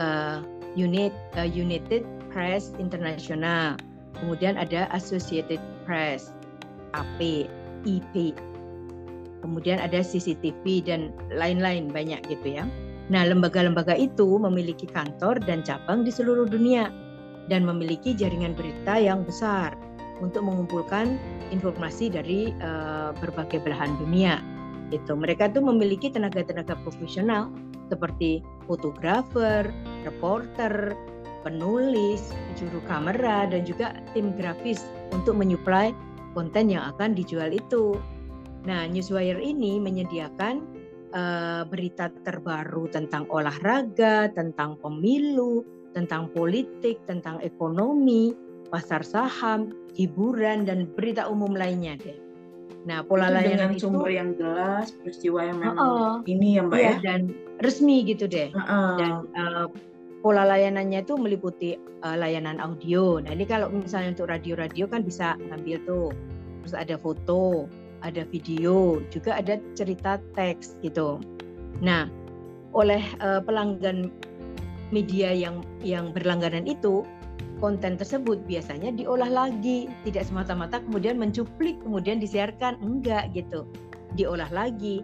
uh, Unit uh, United Press International. Kemudian ada Associated Press, AP. IP. Kemudian ada CCTV dan lain-lain banyak gitu ya. Nah, lembaga-lembaga itu memiliki kantor dan cabang di seluruh dunia dan memiliki jaringan berita yang besar untuk mengumpulkan informasi dari uh, berbagai belahan dunia. Itu mereka tuh memiliki tenaga-tenaga profesional seperti fotografer, reporter, penulis, juru kamera dan juga tim grafis untuk menyuplai konten yang akan dijual itu. Nah, Newswire ini menyediakan uh, berita terbaru tentang olahraga, tentang pemilu, tentang politik, tentang ekonomi, pasar saham, hiburan dan berita umum lainnya deh. Nah, pola itu layanan dengan itu sumber yang jelas, peristiwa yang memang uh -uh. ini ya Mbak ya, ya dan resmi gitu deh. Uh -uh. Dan uh, pola layanannya itu meliputi uh, layanan audio. Nah ini kalau misalnya untuk radio-radio kan bisa ngambil tuh, terus ada foto, ada video, juga ada cerita teks gitu. Nah oleh uh, pelanggan media yang yang berlangganan itu konten tersebut biasanya diolah lagi, tidak semata-mata kemudian mencuplik kemudian disiarkan, enggak gitu, diolah lagi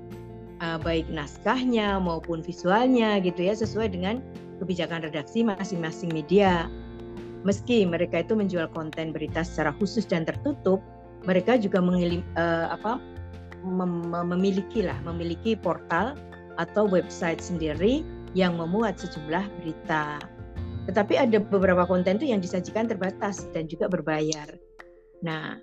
uh, baik naskahnya maupun visualnya gitu ya sesuai dengan kebijakan redaksi masing-masing media. Meski mereka itu menjual konten berita secara khusus dan tertutup, mereka juga mengilim, uh, apa, mem memiliki lah, memiliki portal atau website sendiri yang memuat sejumlah berita. Tetapi ada beberapa konten itu yang disajikan terbatas dan juga berbayar. Nah,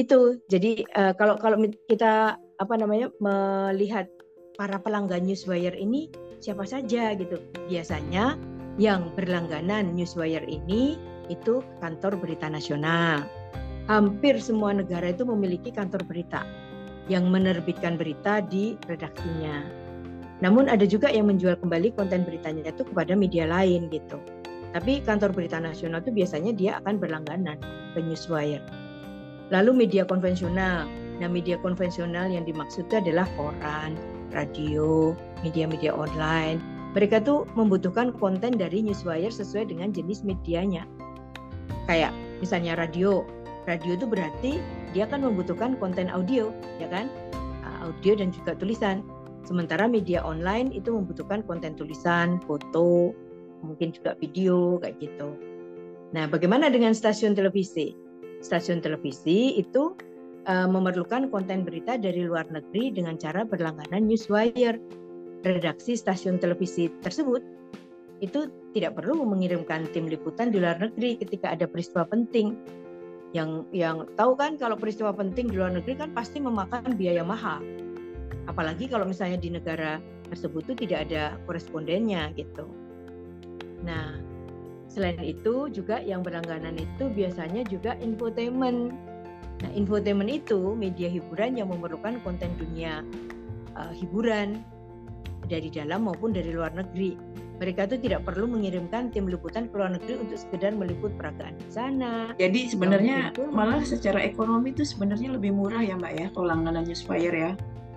itu jadi uh, kalau kalau kita apa namanya melihat para pelanggan newswire ini siapa saja gitu. Biasanya yang berlangganan Newswire ini itu kantor berita nasional. Hampir semua negara itu memiliki kantor berita yang menerbitkan berita di redaksinya. Namun ada juga yang menjual kembali konten beritanya itu kepada media lain gitu. Tapi kantor berita nasional itu biasanya dia akan berlangganan ke Newswire. Lalu media konvensional. Nah, media konvensional yang dimaksud adalah koran, radio, media-media online. Mereka tuh membutuhkan konten dari newswire sesuai dengan jenis medianya. Kayak misalnya radio. Radio itu berarti dia kan membutuhkan konten audio, ya kan? audio dan juga tulisan. Sementara media online itu membutuhkan konten tulisan, foto, mungkin juga video kayak gitu. Nah, bagaimana dengan stasiun televisi? Stasiun televisi itu uh, memerlukan konten berita dari luar negeri dengan cara berlangganan newswire. Redaksi stasiun televisi tersebut itu tidak perlu mengirimkan tim liputan di luar negeri ketika ada peristiwa penting. Yang yang tahu kan kalau peristiwa penting di luar negeri kan pasti memakan biaya mahal apalagi kalau misalnya di negara tersebut itu tidak ada korespondennya gitu. Nah, selain itu juga yang berlangganan itu biasanya juga infotainment. Nah, infotainment itu media hiburan yang memerlukan konten dunia uh, hiburan dari dalam maupun dari luar negeri. Mereka itu tidak perlu mengirimkan tim liputan ke luar negeri untuk sekedar meliput peragaan di sana. Jadi sebenarnya malah secara ekonomi itu sebenarnya lebih murah ya Mbak ya kalau langganan Newsfire ya?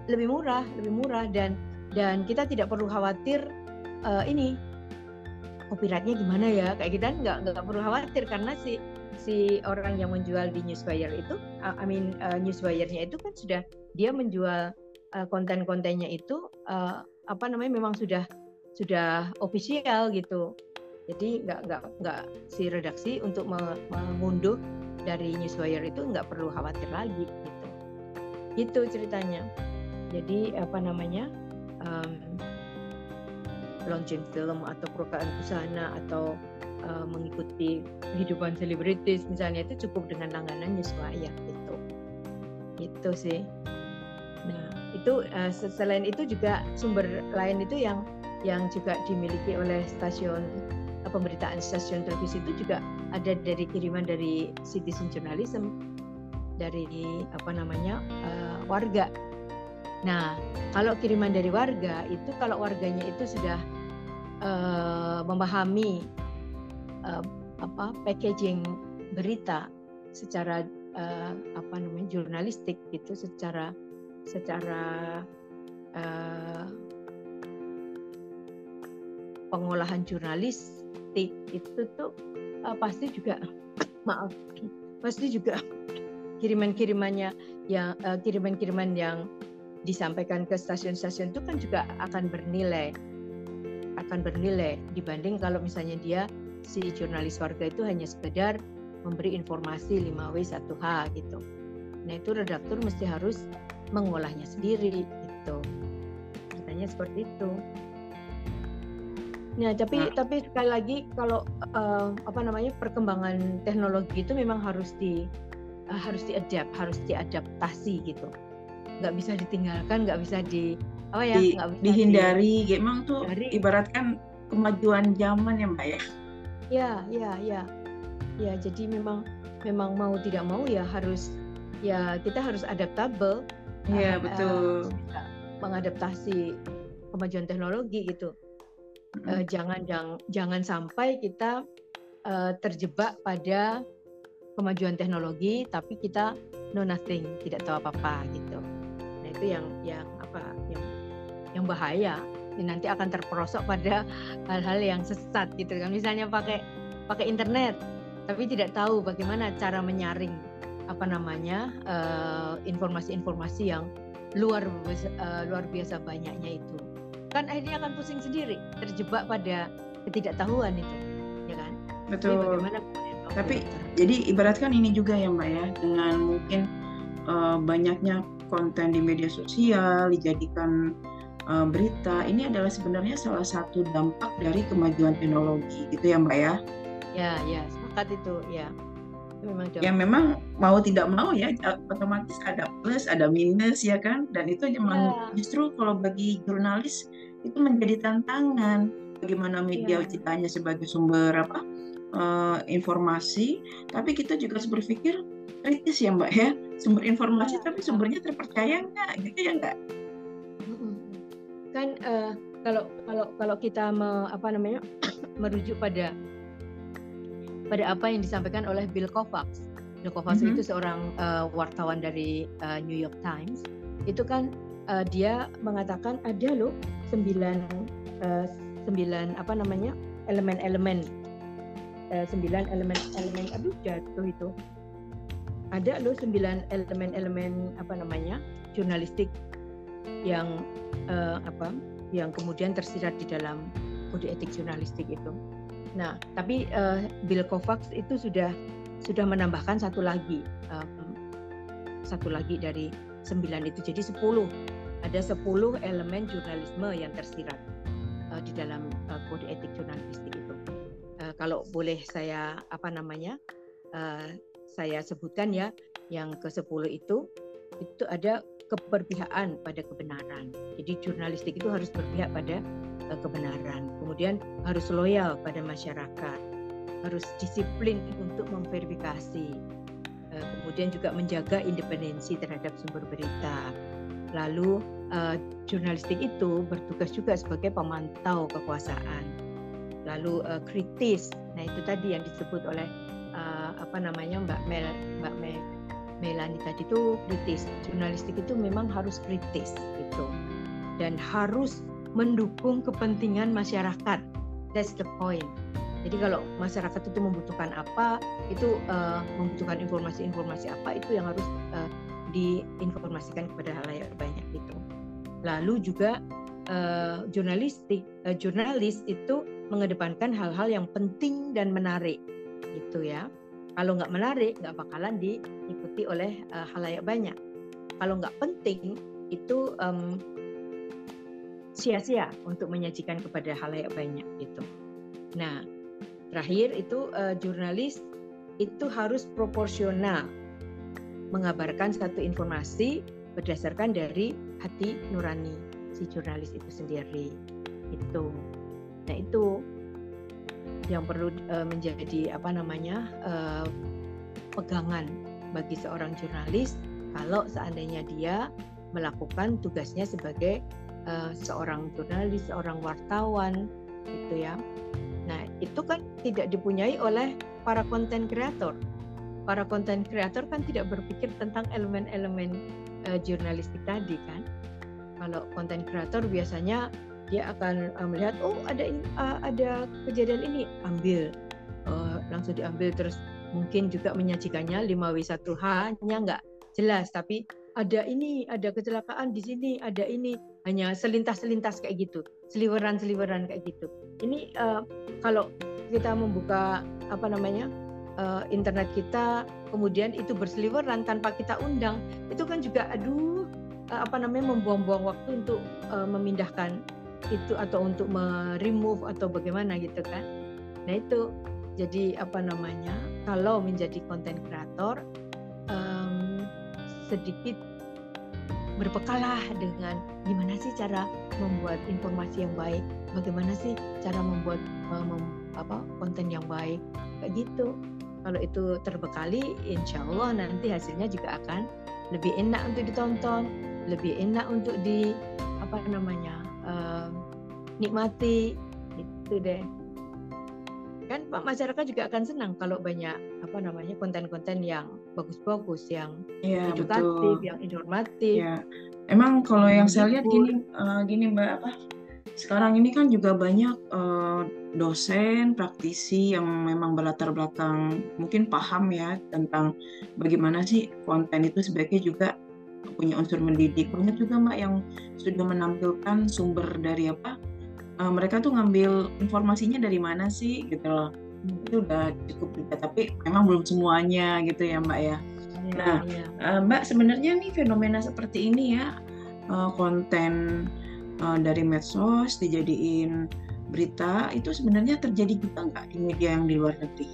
Lebih murah, lebih murah dan dan kita tidak perlu khawatir uh, ini copyrightnya gimana ya? Kayak kita nggak nggak perlu khawatir karena si si orang yang menjual di newswire itu, uh, I mean uh, newswire-nya itu kan sudah dia menjual uh, konten-kontennya itu uh, apa namanya memang sudah sudah official gitu. Jadi nggak nggak nggak si redaksi untuk mengunduh dari newswire itu nggak perlu khawatir lagi gitu. Itu ceritanya jadi apa namanya um, launching film atau perukaan busana atau uh, mengikuti kehidupan selebritis misalnya itu cukup dengan langganan Yuswaya gitu gitu sih nah itu uh, selain itu juga sumber lain itu yang yang juga dimiliki oleh stasiun pemberitaan stasiun televisi itu juga ada dari kiriman dari citizen journalism dari apa namanya uh, warga. Nah, kalau kiriman dari warga itu kalau warganya itu sudah uh, memahami uh, apa packaging berita secara uh, apa namanya jurnalistik gitu secara secara uh, pengolahan jurnalistik itu tuh uh, pasti juga maaf pasti juga kiriman-kirimannya yang uh, kiriman-kiriman yang disampaikan ke stasiun-stasiun itu kan juga akan bernilai akan bernilai dibanding kalau misalnya dia si jurnalis warga itu hanya sekedar memberi informasi 5W 1H gitu. Nah itu redaktur mesti harus mengolahnya sendiri gitu. Katanya seperti itu. Nah tapi nah. tapi sekali lagi kalau uh, apa namanya perkembangan teknologi itu memang harus di uh, harus diadapt harus diadaptasi gitu. Nggak bisa ditinggalkan nggak bisa di apa ya di, bisa dihindari. di, emang tuh dari, ibaratkan kemajuan zaman ya mbak ya. Ya ya ya. Ya jadi memang memang mau tidak mau ya harus ya kita harus adaptable. Iya uh, betul. uh, mengadaptasi kemajuan teknologi gitu. Uh, jangan jangan jangan sampai kita uh, terjebak pada kemajuan teknologi tapi kita know nothing tidak tahu apa apa gitu itu yang yang apa yang yang bahaya. Nanti akan terperosok pada hal-hal yang sesat gitu kan. Misalnya pakai pakai internet tapi tidak tahu bagaimana cara menyaring apa namanya informasi eh, informasi-informasi yang luar uh, luar biasa banyaknya itu kan akhirnya akan pusing sendiri terjebak pada ketidaktahuan itu ya kan? Betul. jadi bagaimana tapi jadi ibaratkan ini juga ya mbak ya dengan mungkin uh, banyaknya konten di media sosial dijadikan uh, berita ini adalah sebenarnya salah satu dampak dari kemajuan teknologi gitu ya mbak ya? Ya ya sepakat itu ya memang ya memang mau tidak mau ya otomatis ada plus ada minus ya kan? Dan itu memang ya. justru kalau bagi jurnalis itu menjadi tantangan. Bagaimana media ya. kita hanya sebagai sumber apa uh, informasi tapi kita juga harus berpikir kritis ya mbak ya. Sumber informasi ya. tapi sumbernya terpercaya nggak? Gitu ya nggak? Kan uh, kalau kalau kalau kita me, apa namanya merujuk pada pada apa yang disampaikan oleh Bill Kovacs Bill Kovacs mm -hmm. itu seorang uh, wartawan dari uh, New York Times itu kan uh, dia mengatakan ada loh sembilan uh, sembilan apa namanya elemen-elemen uh, sembilan elemen-elemen aduh jatuh itu ada loh sembilan elemen-elemen apa namanya jurnalistik yang uh, apa yang kemudian tersirat di dalam kode etik jurnalistik itu. Nah, tapi uh, Bill Kovacs itu sudah sudah menambahkan satu lagi um, satu lagi dari sembilan itu jadi sepuluh ada sepuluh elemen jurnalisme yang tersirat uh, di dalam uh, kode etik jurnalistik itu. Uh, kalau boleh saya apa namanya uh, saya sebutkan ya yang ke sepuluh itu itu ada keberpihakan pada kebenaran. Jadi jurnalistik itu harus berpihak pada kebenaran. Kemudian harus loyal pada masyarakat. Harus disiplin untuk memverifikasi. Uh, kemudian juga menjaga independensi terhadap sumber berita. Lalu uh, jurnalistik itu bertugas juga sebagai pemantau kekuasaan. Lalu kritis. Nah, itu tadi yang disebut oleh apa namanya Mbak Mel Mbak Mel Melani tadi itu kritis. Jurnalistik itu memang harus kritis gitu. Dan harus mendukung kepentingan masyarakat. That's the point. Jadi kalau masyarakat itu membutuhkan apa, itu uh, membutuhkan informasi-informasi apa itu yang harus uh, diinformasikan kepada halayak banyak itu. Lalu juga uh, jurnalistik, uh, jurnalis itu mengedepankan hal-hal yang penting dan menarik, gitu ya. Kalau nggak menarik, nggak bakalan diikuti oleh uh, halayak banyak. Kalau nggak penting, itu um, sia-sia untuk menyajikan kepada halayak banyak gitu. Nah, terakhir itu uh, jurnalis itu harus proporsional mengabarkan satu informasi berdasarkan dari hati nurani si jurnalis itu sendiri. Itu. Nah, itu yang perlu uh, menjadi apa namanya uh, pegangan bagi seorang jurnalis kalau seandainya dia melakukan tugasnya sebagai uh, seorang jurnalis, seorang wartawan, gitu ya. Nah itu kan tidak dipunyai oleh para konten kreator. Para konten kreator kan tidak berpikir tentang elemen-elemen uh, jurnalistik tadi kan. Kalau konten kreator biasanya dia akan uh, melihat oh ada uh, ada kejadian ini ambil uh, langsung diambil terus mungkin juga menyajikannya 5W1H nya nggak jelas tapi ada ini ada kecelakaan di sini ada ini hanya selintas-selintas kayak gitu. Seliweran-seliweran kayak gitu. Ini uh, kalau kita membuka apa namanya uh, internet kita kemudian itu berseliweran tanpa kita undang itu kan juga aduh uh, apa namanya membuang-buang waktu untuk uh, memindahkan itu atau untuk meremove atau bagaimana gitu kan. Nah itu jadi apa namanya kalau menjadi konten kreator um, sedikit berbekalah dengan gimana sih cara membuat informasi yang baik bagaimana sih cara membuat uh, mem, apa konten yang baik kayak gitu. Kalau itu terbekali insya Allah nanti hasilnya juga akan lebih enak untuk ditonton lebih enak untuk di apa namanya uh, nikmati. Itu deh. Kan masyarakat juga akan senang kalau banyak apa namanya konten-konten yang bagus-bagus yang ya, edukatif betul. yang informatif ya. emang kalau yang saya lihat gini uh, gini mbak apa sekarang ini kan juga banyak uh, dosen praktisi yang memang berlatar belakang mungkin paham ya tentang bagaimana sih konten itu sebaiknya juga punya unsur mendidik banyak juga mbak yang sudah menampilkan sumber dari apa uh, mereka tuh ngambil informasinya dari mana sih gitu loh itu udah cukup juga tapi memang belum semuanya gitu ya mbak ya, ya nah ya. Uh, mbak sebenarnya nih fenomena seperti ini ya uh, konten uh, dari medsos dijadiin berita itu sebenarnya terjadi juga nggak di media yang di luar negeri?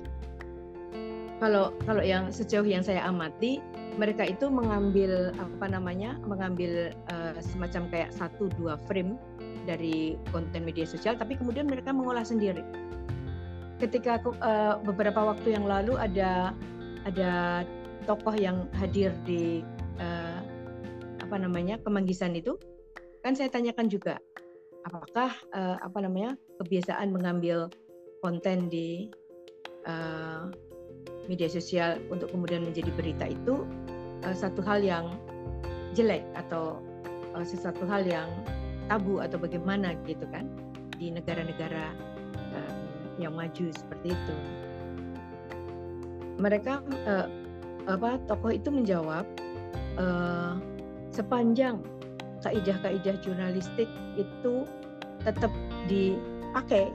Kalau kalau yang sejauh yang saya amati mereka itu mengambil apa namanya mengambil uh, semacam kayak satu dua frame dari konten media sosial tapi kemudian mereka mengolah sendiri ketika uh, beberapa waktu yang lalu ada ada tokoh yang hadir di uh, apa namanya pemanggisan itu kan saya tanyakan juga apakah uh, apa namanya kebiasaan mengambil konten di uh, media sosial untuk kemudian menjadi berita itu uh, satu hal yang jelek atau uh, sesuatu hal yang tabu atau bagaimana gitu kan di negara-negara yang maju seperti itu. Mereka uh, apa tokoh itu menjawab uh, sepanjang kaidah-kaidah jurnalistik itu tetap dipakai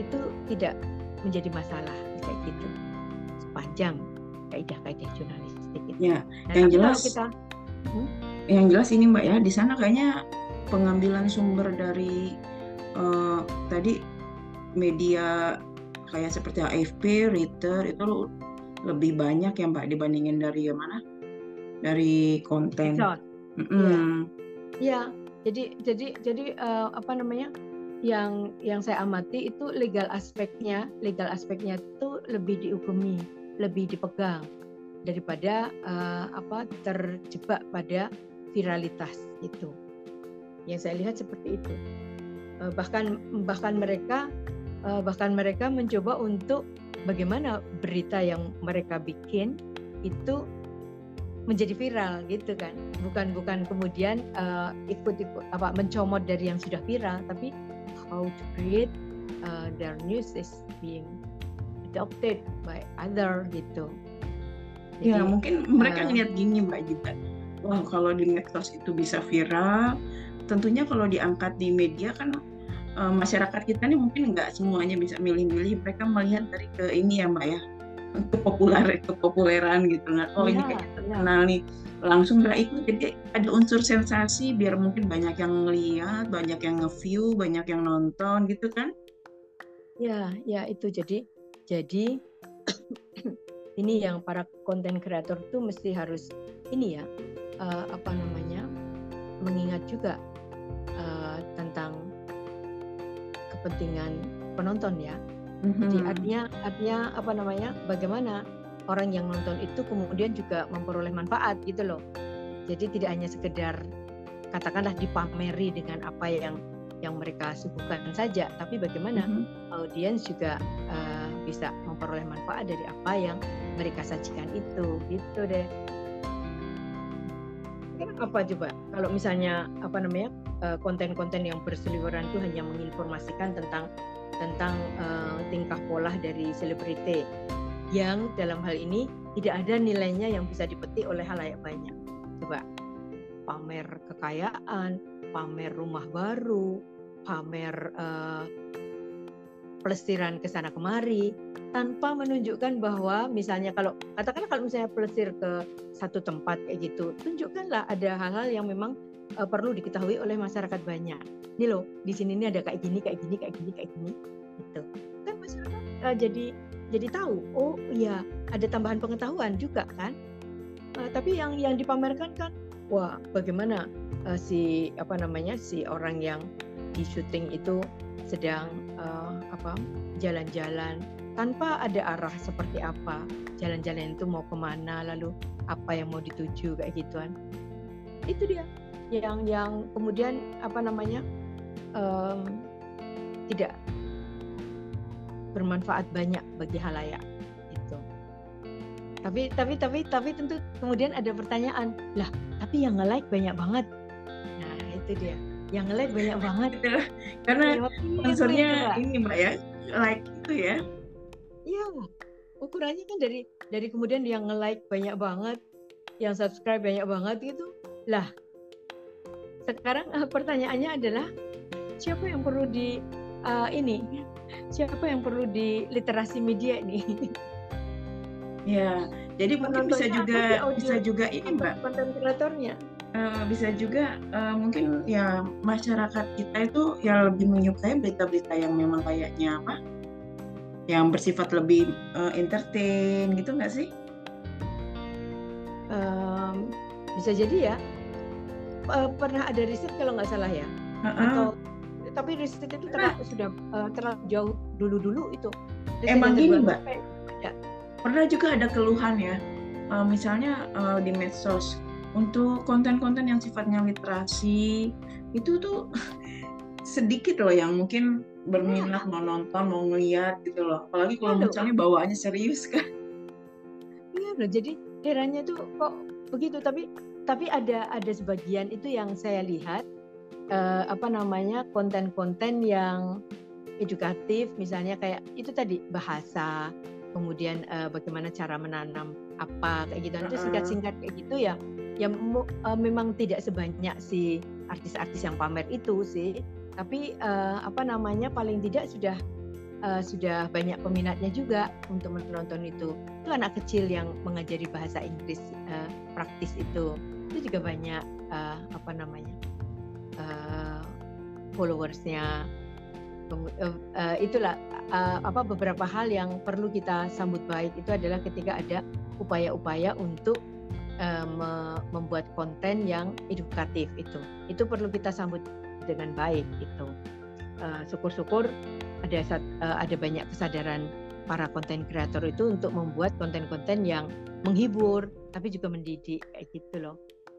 itu tidak menjadi masalah kayak gitu sepanjang kaidah-kaidah jurnalistik itu. Ya, nah, yang jelas kita hmm? yang jelas ini Mbak ya di sana kayaknya pengambilan sumber dari uh, tadi media kayak seperti AFP, Reader itu lebih banyak ya Mbak dibandingin dari mana? Dari konten. Mm -hmm. Ya, jadi jadi jadi uh, apa namanya? Yang yang saya amati itu legal aspeknya, legal aspeknya itu lebih dihukumi, lebih dipegang daripada uh, apa terjebak pada viralitas itu. Yang saya lihat seperti itu. Uh, bahkan bahkan mereka uh, bahkan mereka mencoba untuk bagaimana berita yang mereka bikin itu menjadi viral gitu kan. Bukan bukan kemudian uh, ikut ikut apa mencomot dari yang sudah viral tapi how to create uh, their news is being adopted by other gitu. Ya, Jadi, ya mungkin mereka uh, ngeliat gini mbak juga wah kalau di medsos itu bisa viral tentunya kalau diangkat di media kan uh, masyarakat kita nih mungkin nggak semuanya bisa milih-milih. Mereka melihat dari ke ini ya mbak ya. Kepopuler kepopuleran gitu. Nah oh ya, ini kayak terkenal nih langsung nggak. Itu jadi ada unsur sensasi biar mungkin banyak yang ngeliat banyak yang nge-view banyak yang nonton gitu kan? Ya ya itu. Jadi jadi ini yang para konten kreator tuh mesti harus ini ya uh, apa namanya mengingat juga uh, tentang kepentingan penonton ya. Mm-hmm. Jadi artinya artinya apa namanya? Bagaimana orang yang nonton itu kemudian juga memperoleh manfaat gitu loh. Jadi tidak hanya sekedar katakanlah dipameri dengan apa yang yang mereka suguhkan saja, tapi bagaimana mm-hmm. audiens juga uh, bisa memperoleh manfaat dari apa yang mereka sajikan itu, gitu deh. Apa coba kalau misalnya apa namanya Eh, konten-konten yang berseliweran itu hanya menginformasikan tentang tentang uh, tingkah pola dari selebriti yang dalam hal ini tidak ada nilainya yang bisa dipetik oleh halayak banyak. Coba pamer kekayaan, pamer rumah baru, pamer uh, pelesiran ke sana kemari tanpa menunjukkan bahwa misalnya kalau katakanlah kalau misalnya pelesir ke satu tempat kayak gitu, tunjukkanlah ada hal-hal yang memang uh, perlu diketahui oleh masyarakat banyak. Ini loh, di sini ini ada kayak gini, kayak gini, kayak gini, kayak gini, gitu. Kan masyarakat uh, jadi jadi tahu. Oh iya, ada tambahan pengetahuan juga kan. Uh, tapi yang yang dipamerkan kan, wah bagaimana uh, si apa namanya si orang yang di syuting itu sedang uh, apa jalan-jalan tanpa ada arah seperti apa jalan-jalan itu mau ke mana lalu apa yang mau dituju kayak gituan itu dia yang yang kemudian apa namanya um, tidak bermanfaat banyak bagi halayak itu. Tapi tapi tapi tapi tentu kemudian ada pertanyaan lah tapi yang nge-like banyak banget. Nah itu dia yang nge-like banyak banget. Karena unsurnya ini mbak ya like itu ya. Iya. Ukurannya kan dari dari kemudian yang nge-like banyak banget, yang subscribe banyak banget gitu. Lah sekarang uh, pertanyaannya adalah siapa yang perlu di uh, ini? Siapa yang perlu di literasi media ini? Ya jadi mungkin bisa juga bisa juga ini mbak. Konten kreatornya uh, bisa juga uh, mungkin ya masyarakat kita itu ya lebih menyukai berita-berita yang memang kayaknya apa yang bersifat lebih uh, entertain gitu nggak sih um, bisa jadi ya uh, pernah ada riset kalau nggak salah ya uh-uh. atau tapi riset itu terlalu, nah. sudah uh, terlalu jauh dulu-dulu itu. Riset Emang gini mbak, ya. pernah juga ada keluhan ya, uh, misalnya uh, di medsos untuk konten-konten yang sifatnya literasi itu tuh sedikit loh yang mungkin berminat ya. mau nonton mau ngeliat gitu loh. Apalagi kalau ya, misalnya bawaannya serius kan. Iya loh jadi herannya tuh kok begitu. Tapi tapi ada ada sebagian itu yang saya lihat uh, apa namanya konten-konten yang edukatif misalnya kayak itu tadi bahasa kemudian uh, bagaimana cara menanam apa kayak gitu. Itu singkat-singkat kayak gitu ya. Yang uh, memang tidak sebanyak si artis-artis yang pamer itu sih, tapi uh, apa namanya paling tidak sudah uh, sudah banyak peminatnya juga untuk menonton itu. Itu anak kecil yang mengajari bahasa Inggris uh, praktis itu. Itu juga banyak uh, apa namanya uh, followersnya. Uh, itulah uh, apa beberapa hal yang perlu kita sambut baik itu adalah ketika ada upaya-upaya untuk uh, me membuat konten yang edukatif itu. Itu perlu kita sambut dengan baik itu. Syukur-syukur uh, ada uh, ada banyak kesadaran para konten kreator itu untuk membuat konten-konten yang menghibur tapi juga mendidik gitu loh.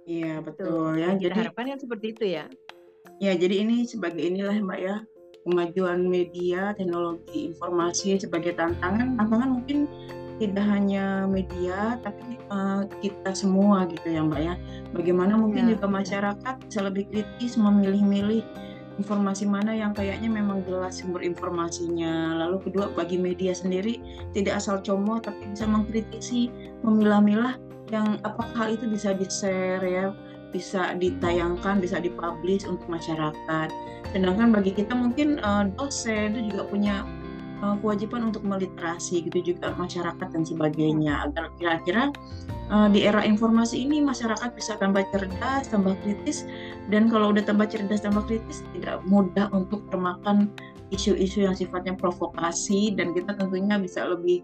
Iya betul ya. Jadi harapkan kan seperti itu ya. Ya jadi ini sebagai inilah Mbak ya kemajuan media, teknologi informasi sebagai tantangan. Tantangan mungkin tidak hanya media tapi uh, kita semua gitu ya Mbak ya. Bagaimana mungkin ya. juga masyarakat bisa lebih kritis memilih-milih informasi mana yang kayaknya memang jelas sumber informasinya. Lalu kedua bagi media sendiri tidak asal comot tapi bisa mengkritisi, memilah-milah yang apakah hal itu bisa di-share ya, bisa ditayangkan, bisa dipublish untuk masyarakat. Sedangkan bagi kita mungkin uh, dosen itu juga punya uh, kewajiban untuk meliterasi gitu juga masyarakat dan sebagainya agar kira-kira uh, di era informasi ini masyarakat bisa tambah cerdas, tambah kritis dan kalau udah tambah cerdas, tambah kritis tidak mudah untuk termakan isu-isu yang sifatnya provokasi dan kita tentunya bisa lebih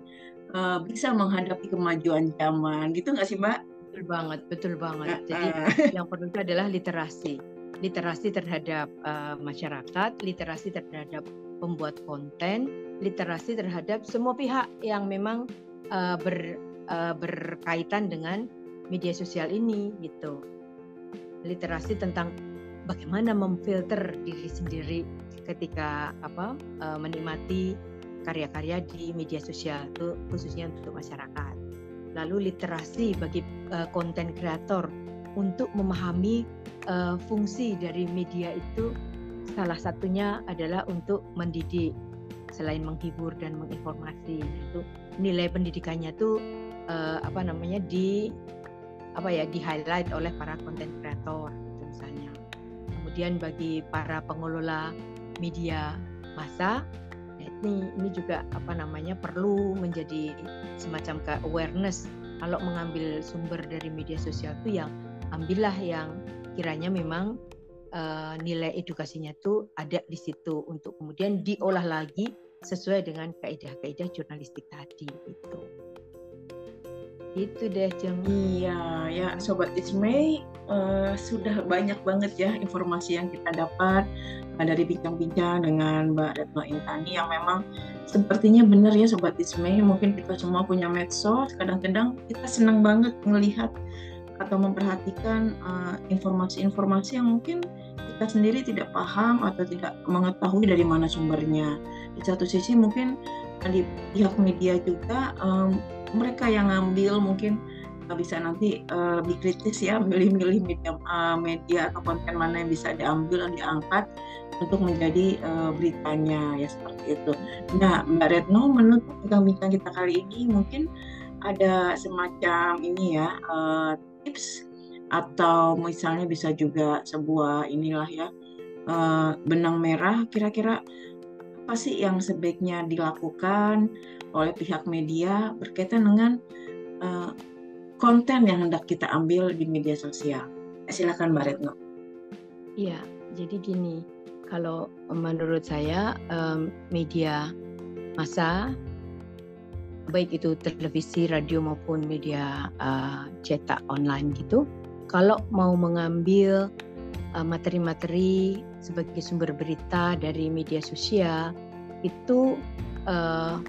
uh, bisa menghadapi kemajuan zaman gitu nggak sih mbak? Betul banget, betul banget. Jadi yang perlu itu adalah literasi, literasi terhadap uh, masyarakat, literasi terhadap pembuat konten, literasi terhadap semua pihak yang memang uh, ber, uh, berkaitan dengan media sosial ini gitu. Literasi tentang bagaimana memfilter diri sendiri ketika apa uh, menikmati karya-karya di media sosial itu khususnya untuk masyarakat. Lalu literasi bagi konten uh, kreator untuk memahami uh, fungsi dari media itu salah satunya adalah untuk mendidik selain menghibur dan menginformasi. Itu nilai pendidikannya tuh uh, apa namanya di apa ya di highlight oleh para konten kreator gitu misalnya. Kemudian bagi para pengelola media massa ini ini juga apa namanya perlu menjadi semacam ke awareness. Kalau mengambil sumber dari media sosial itu yang ambillah yang kiranya memang uh, nilai edukasinya itu ada di situ untuk kemudian diolah lagi sesuai dengan kaidah-kaidah jurnalistik tadi itu itu deh Jeng. Iya ya sobat Ismay uh, sudah banyak banget ya informasi yang kita dapat uh, dari bincang-bincang dengan Mbak Retno Intani yang memang sepertinya benar ya sobat Ismay mungkin kita semua punya medsos kadang-kadang kita senang banget melihat atau memperhatikan informasi informasi-informasi yang mungkin kita sendiri tidak paham atau tidak mengetahui dari mana sumbernya. Di satu sisi mungkin di pihak media juga um, mereka yang ngambil mungkin bisa nanti uh, lebih kritis ya milih-milih media, uh, media atau konten mana yang bisa diambil dan diangkat untuk menjadi uh, beritanya ya seperti itu. Nah Mbak Retno menutup bincang-bincang kita kali ini mungkin ada semacam ini ya uh, tips atau misalnya bisa juga sebuah inilah ya uh, benang merah kira-kira apa sih yang sebaiknya dilakukan oleh pihak media berkaitan dengan uh, konten yang hendak kita ambil di media sosial. Silakan Mbak Retno. Iya, jadi gini, kalau menurut saya um, media massa baik itu televisi, radio maupun media uh, cetak online gitu, kalau mau mengambil Eh, materi-materi sebagai sumber berita dari media sosial itu uh,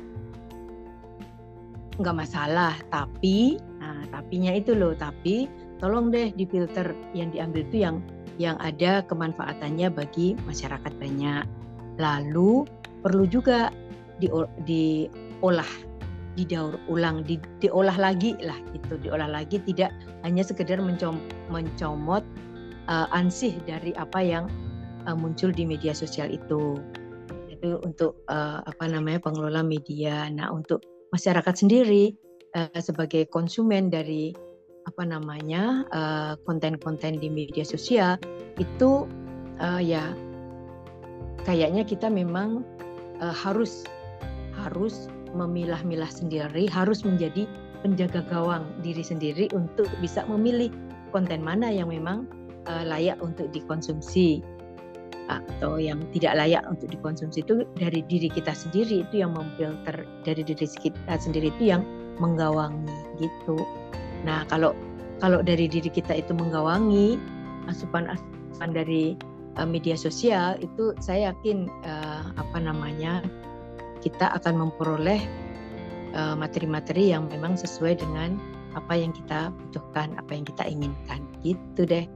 nggak masalah tapi nah tapinya itu loh tapi tolong deh difilter yang diambil itu yang yang ada kemanfaatannya bagi masyarakat banyak. Lalu perlu juga di, diolah didaur ulang di, diolah lagi lah gitu diolah lagi tidak hanya sekedar mencom, mencomot uh, ansih dari apa yang uh, muncul di media sosial itu. Itu untuk uh, apa namanya pengelola media. Nah untuk masyarakat sendiri uh, sebagai konsumen dari apa namanya konten-konten uh, di media sosial itu uh, ya kayaknya kita memang uh, harus harus memilah-milah sendiri, harus menjadi penjaga gawang diri sendiri untuk bisa memilih konten mana yang memang uh, layak untuk dikonsumsi atau yang tidak layak untuk dikonsumsi itu dari diri kita sendiri itu yang memfilter dari diri kita sendiri itu yang menggawangi gitu. Nah kalau kalau dari diri kita itu menggawangi asupan-asupan dari uh, media sosial itu saya yakin uh, apa namanya kita akan memperoleh materi materi-materi yang memang sesuai dengan apa yang kita butuhkan, apa yang kita inginkan. Gitu deh.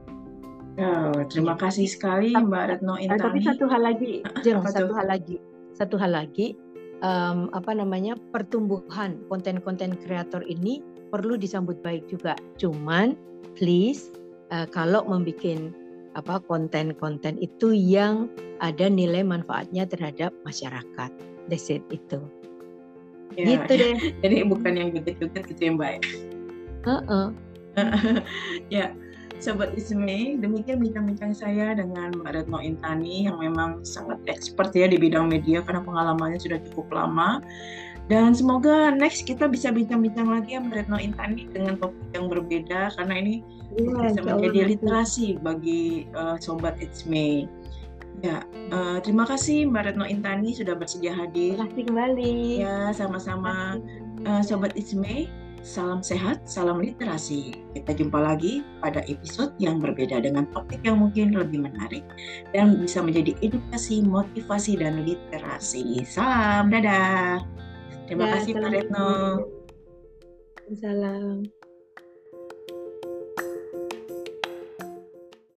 Oh, terima kasih sekali Mbak Retno Intani. Tapi satu hal lagi, Jeng, satu hal lagi, satu hal lagi, um, apa namanya pertumbuhan konten-konten kreator ini perlu disambut baik juga. Cuman, please, uh, kalau membuat apa konten-konten itu yang ada nilai manfaatnya terhadap masyarakat. That's it itu. Ya, gitu deh. Jadi bukan yang joget-joget gitu ya Mbak. Uh -uh. ya, Sobat Isme, demikian bincang-bincang saya dengan Mbak Retno Intani yang memang sangat expert ya di bidang media karena pengalamannya sudah cukup lama. Dan semoga next kita bisa bincang-bincang lagi ya Mbak Retno Intani dengan topik yang berbeda karena ini ya, bisa menjadi literasi bagi uh, Sobat Isme. Ya, uh, terima kasih Mbak Retno Intani sudah bersedia hadir. Terima kasih kembali. Ya, sama-sama uh, Sobat Isme. Salam sehat, salam literasi. Kita jumpa lagi pada episode yang berbeda dengan topik yang mungkin lebih menarik dan bisa menjadi edukasi, motivasi, dan literasi. Salam, dadah. Terima ya, kasih Pak Retno. Salam.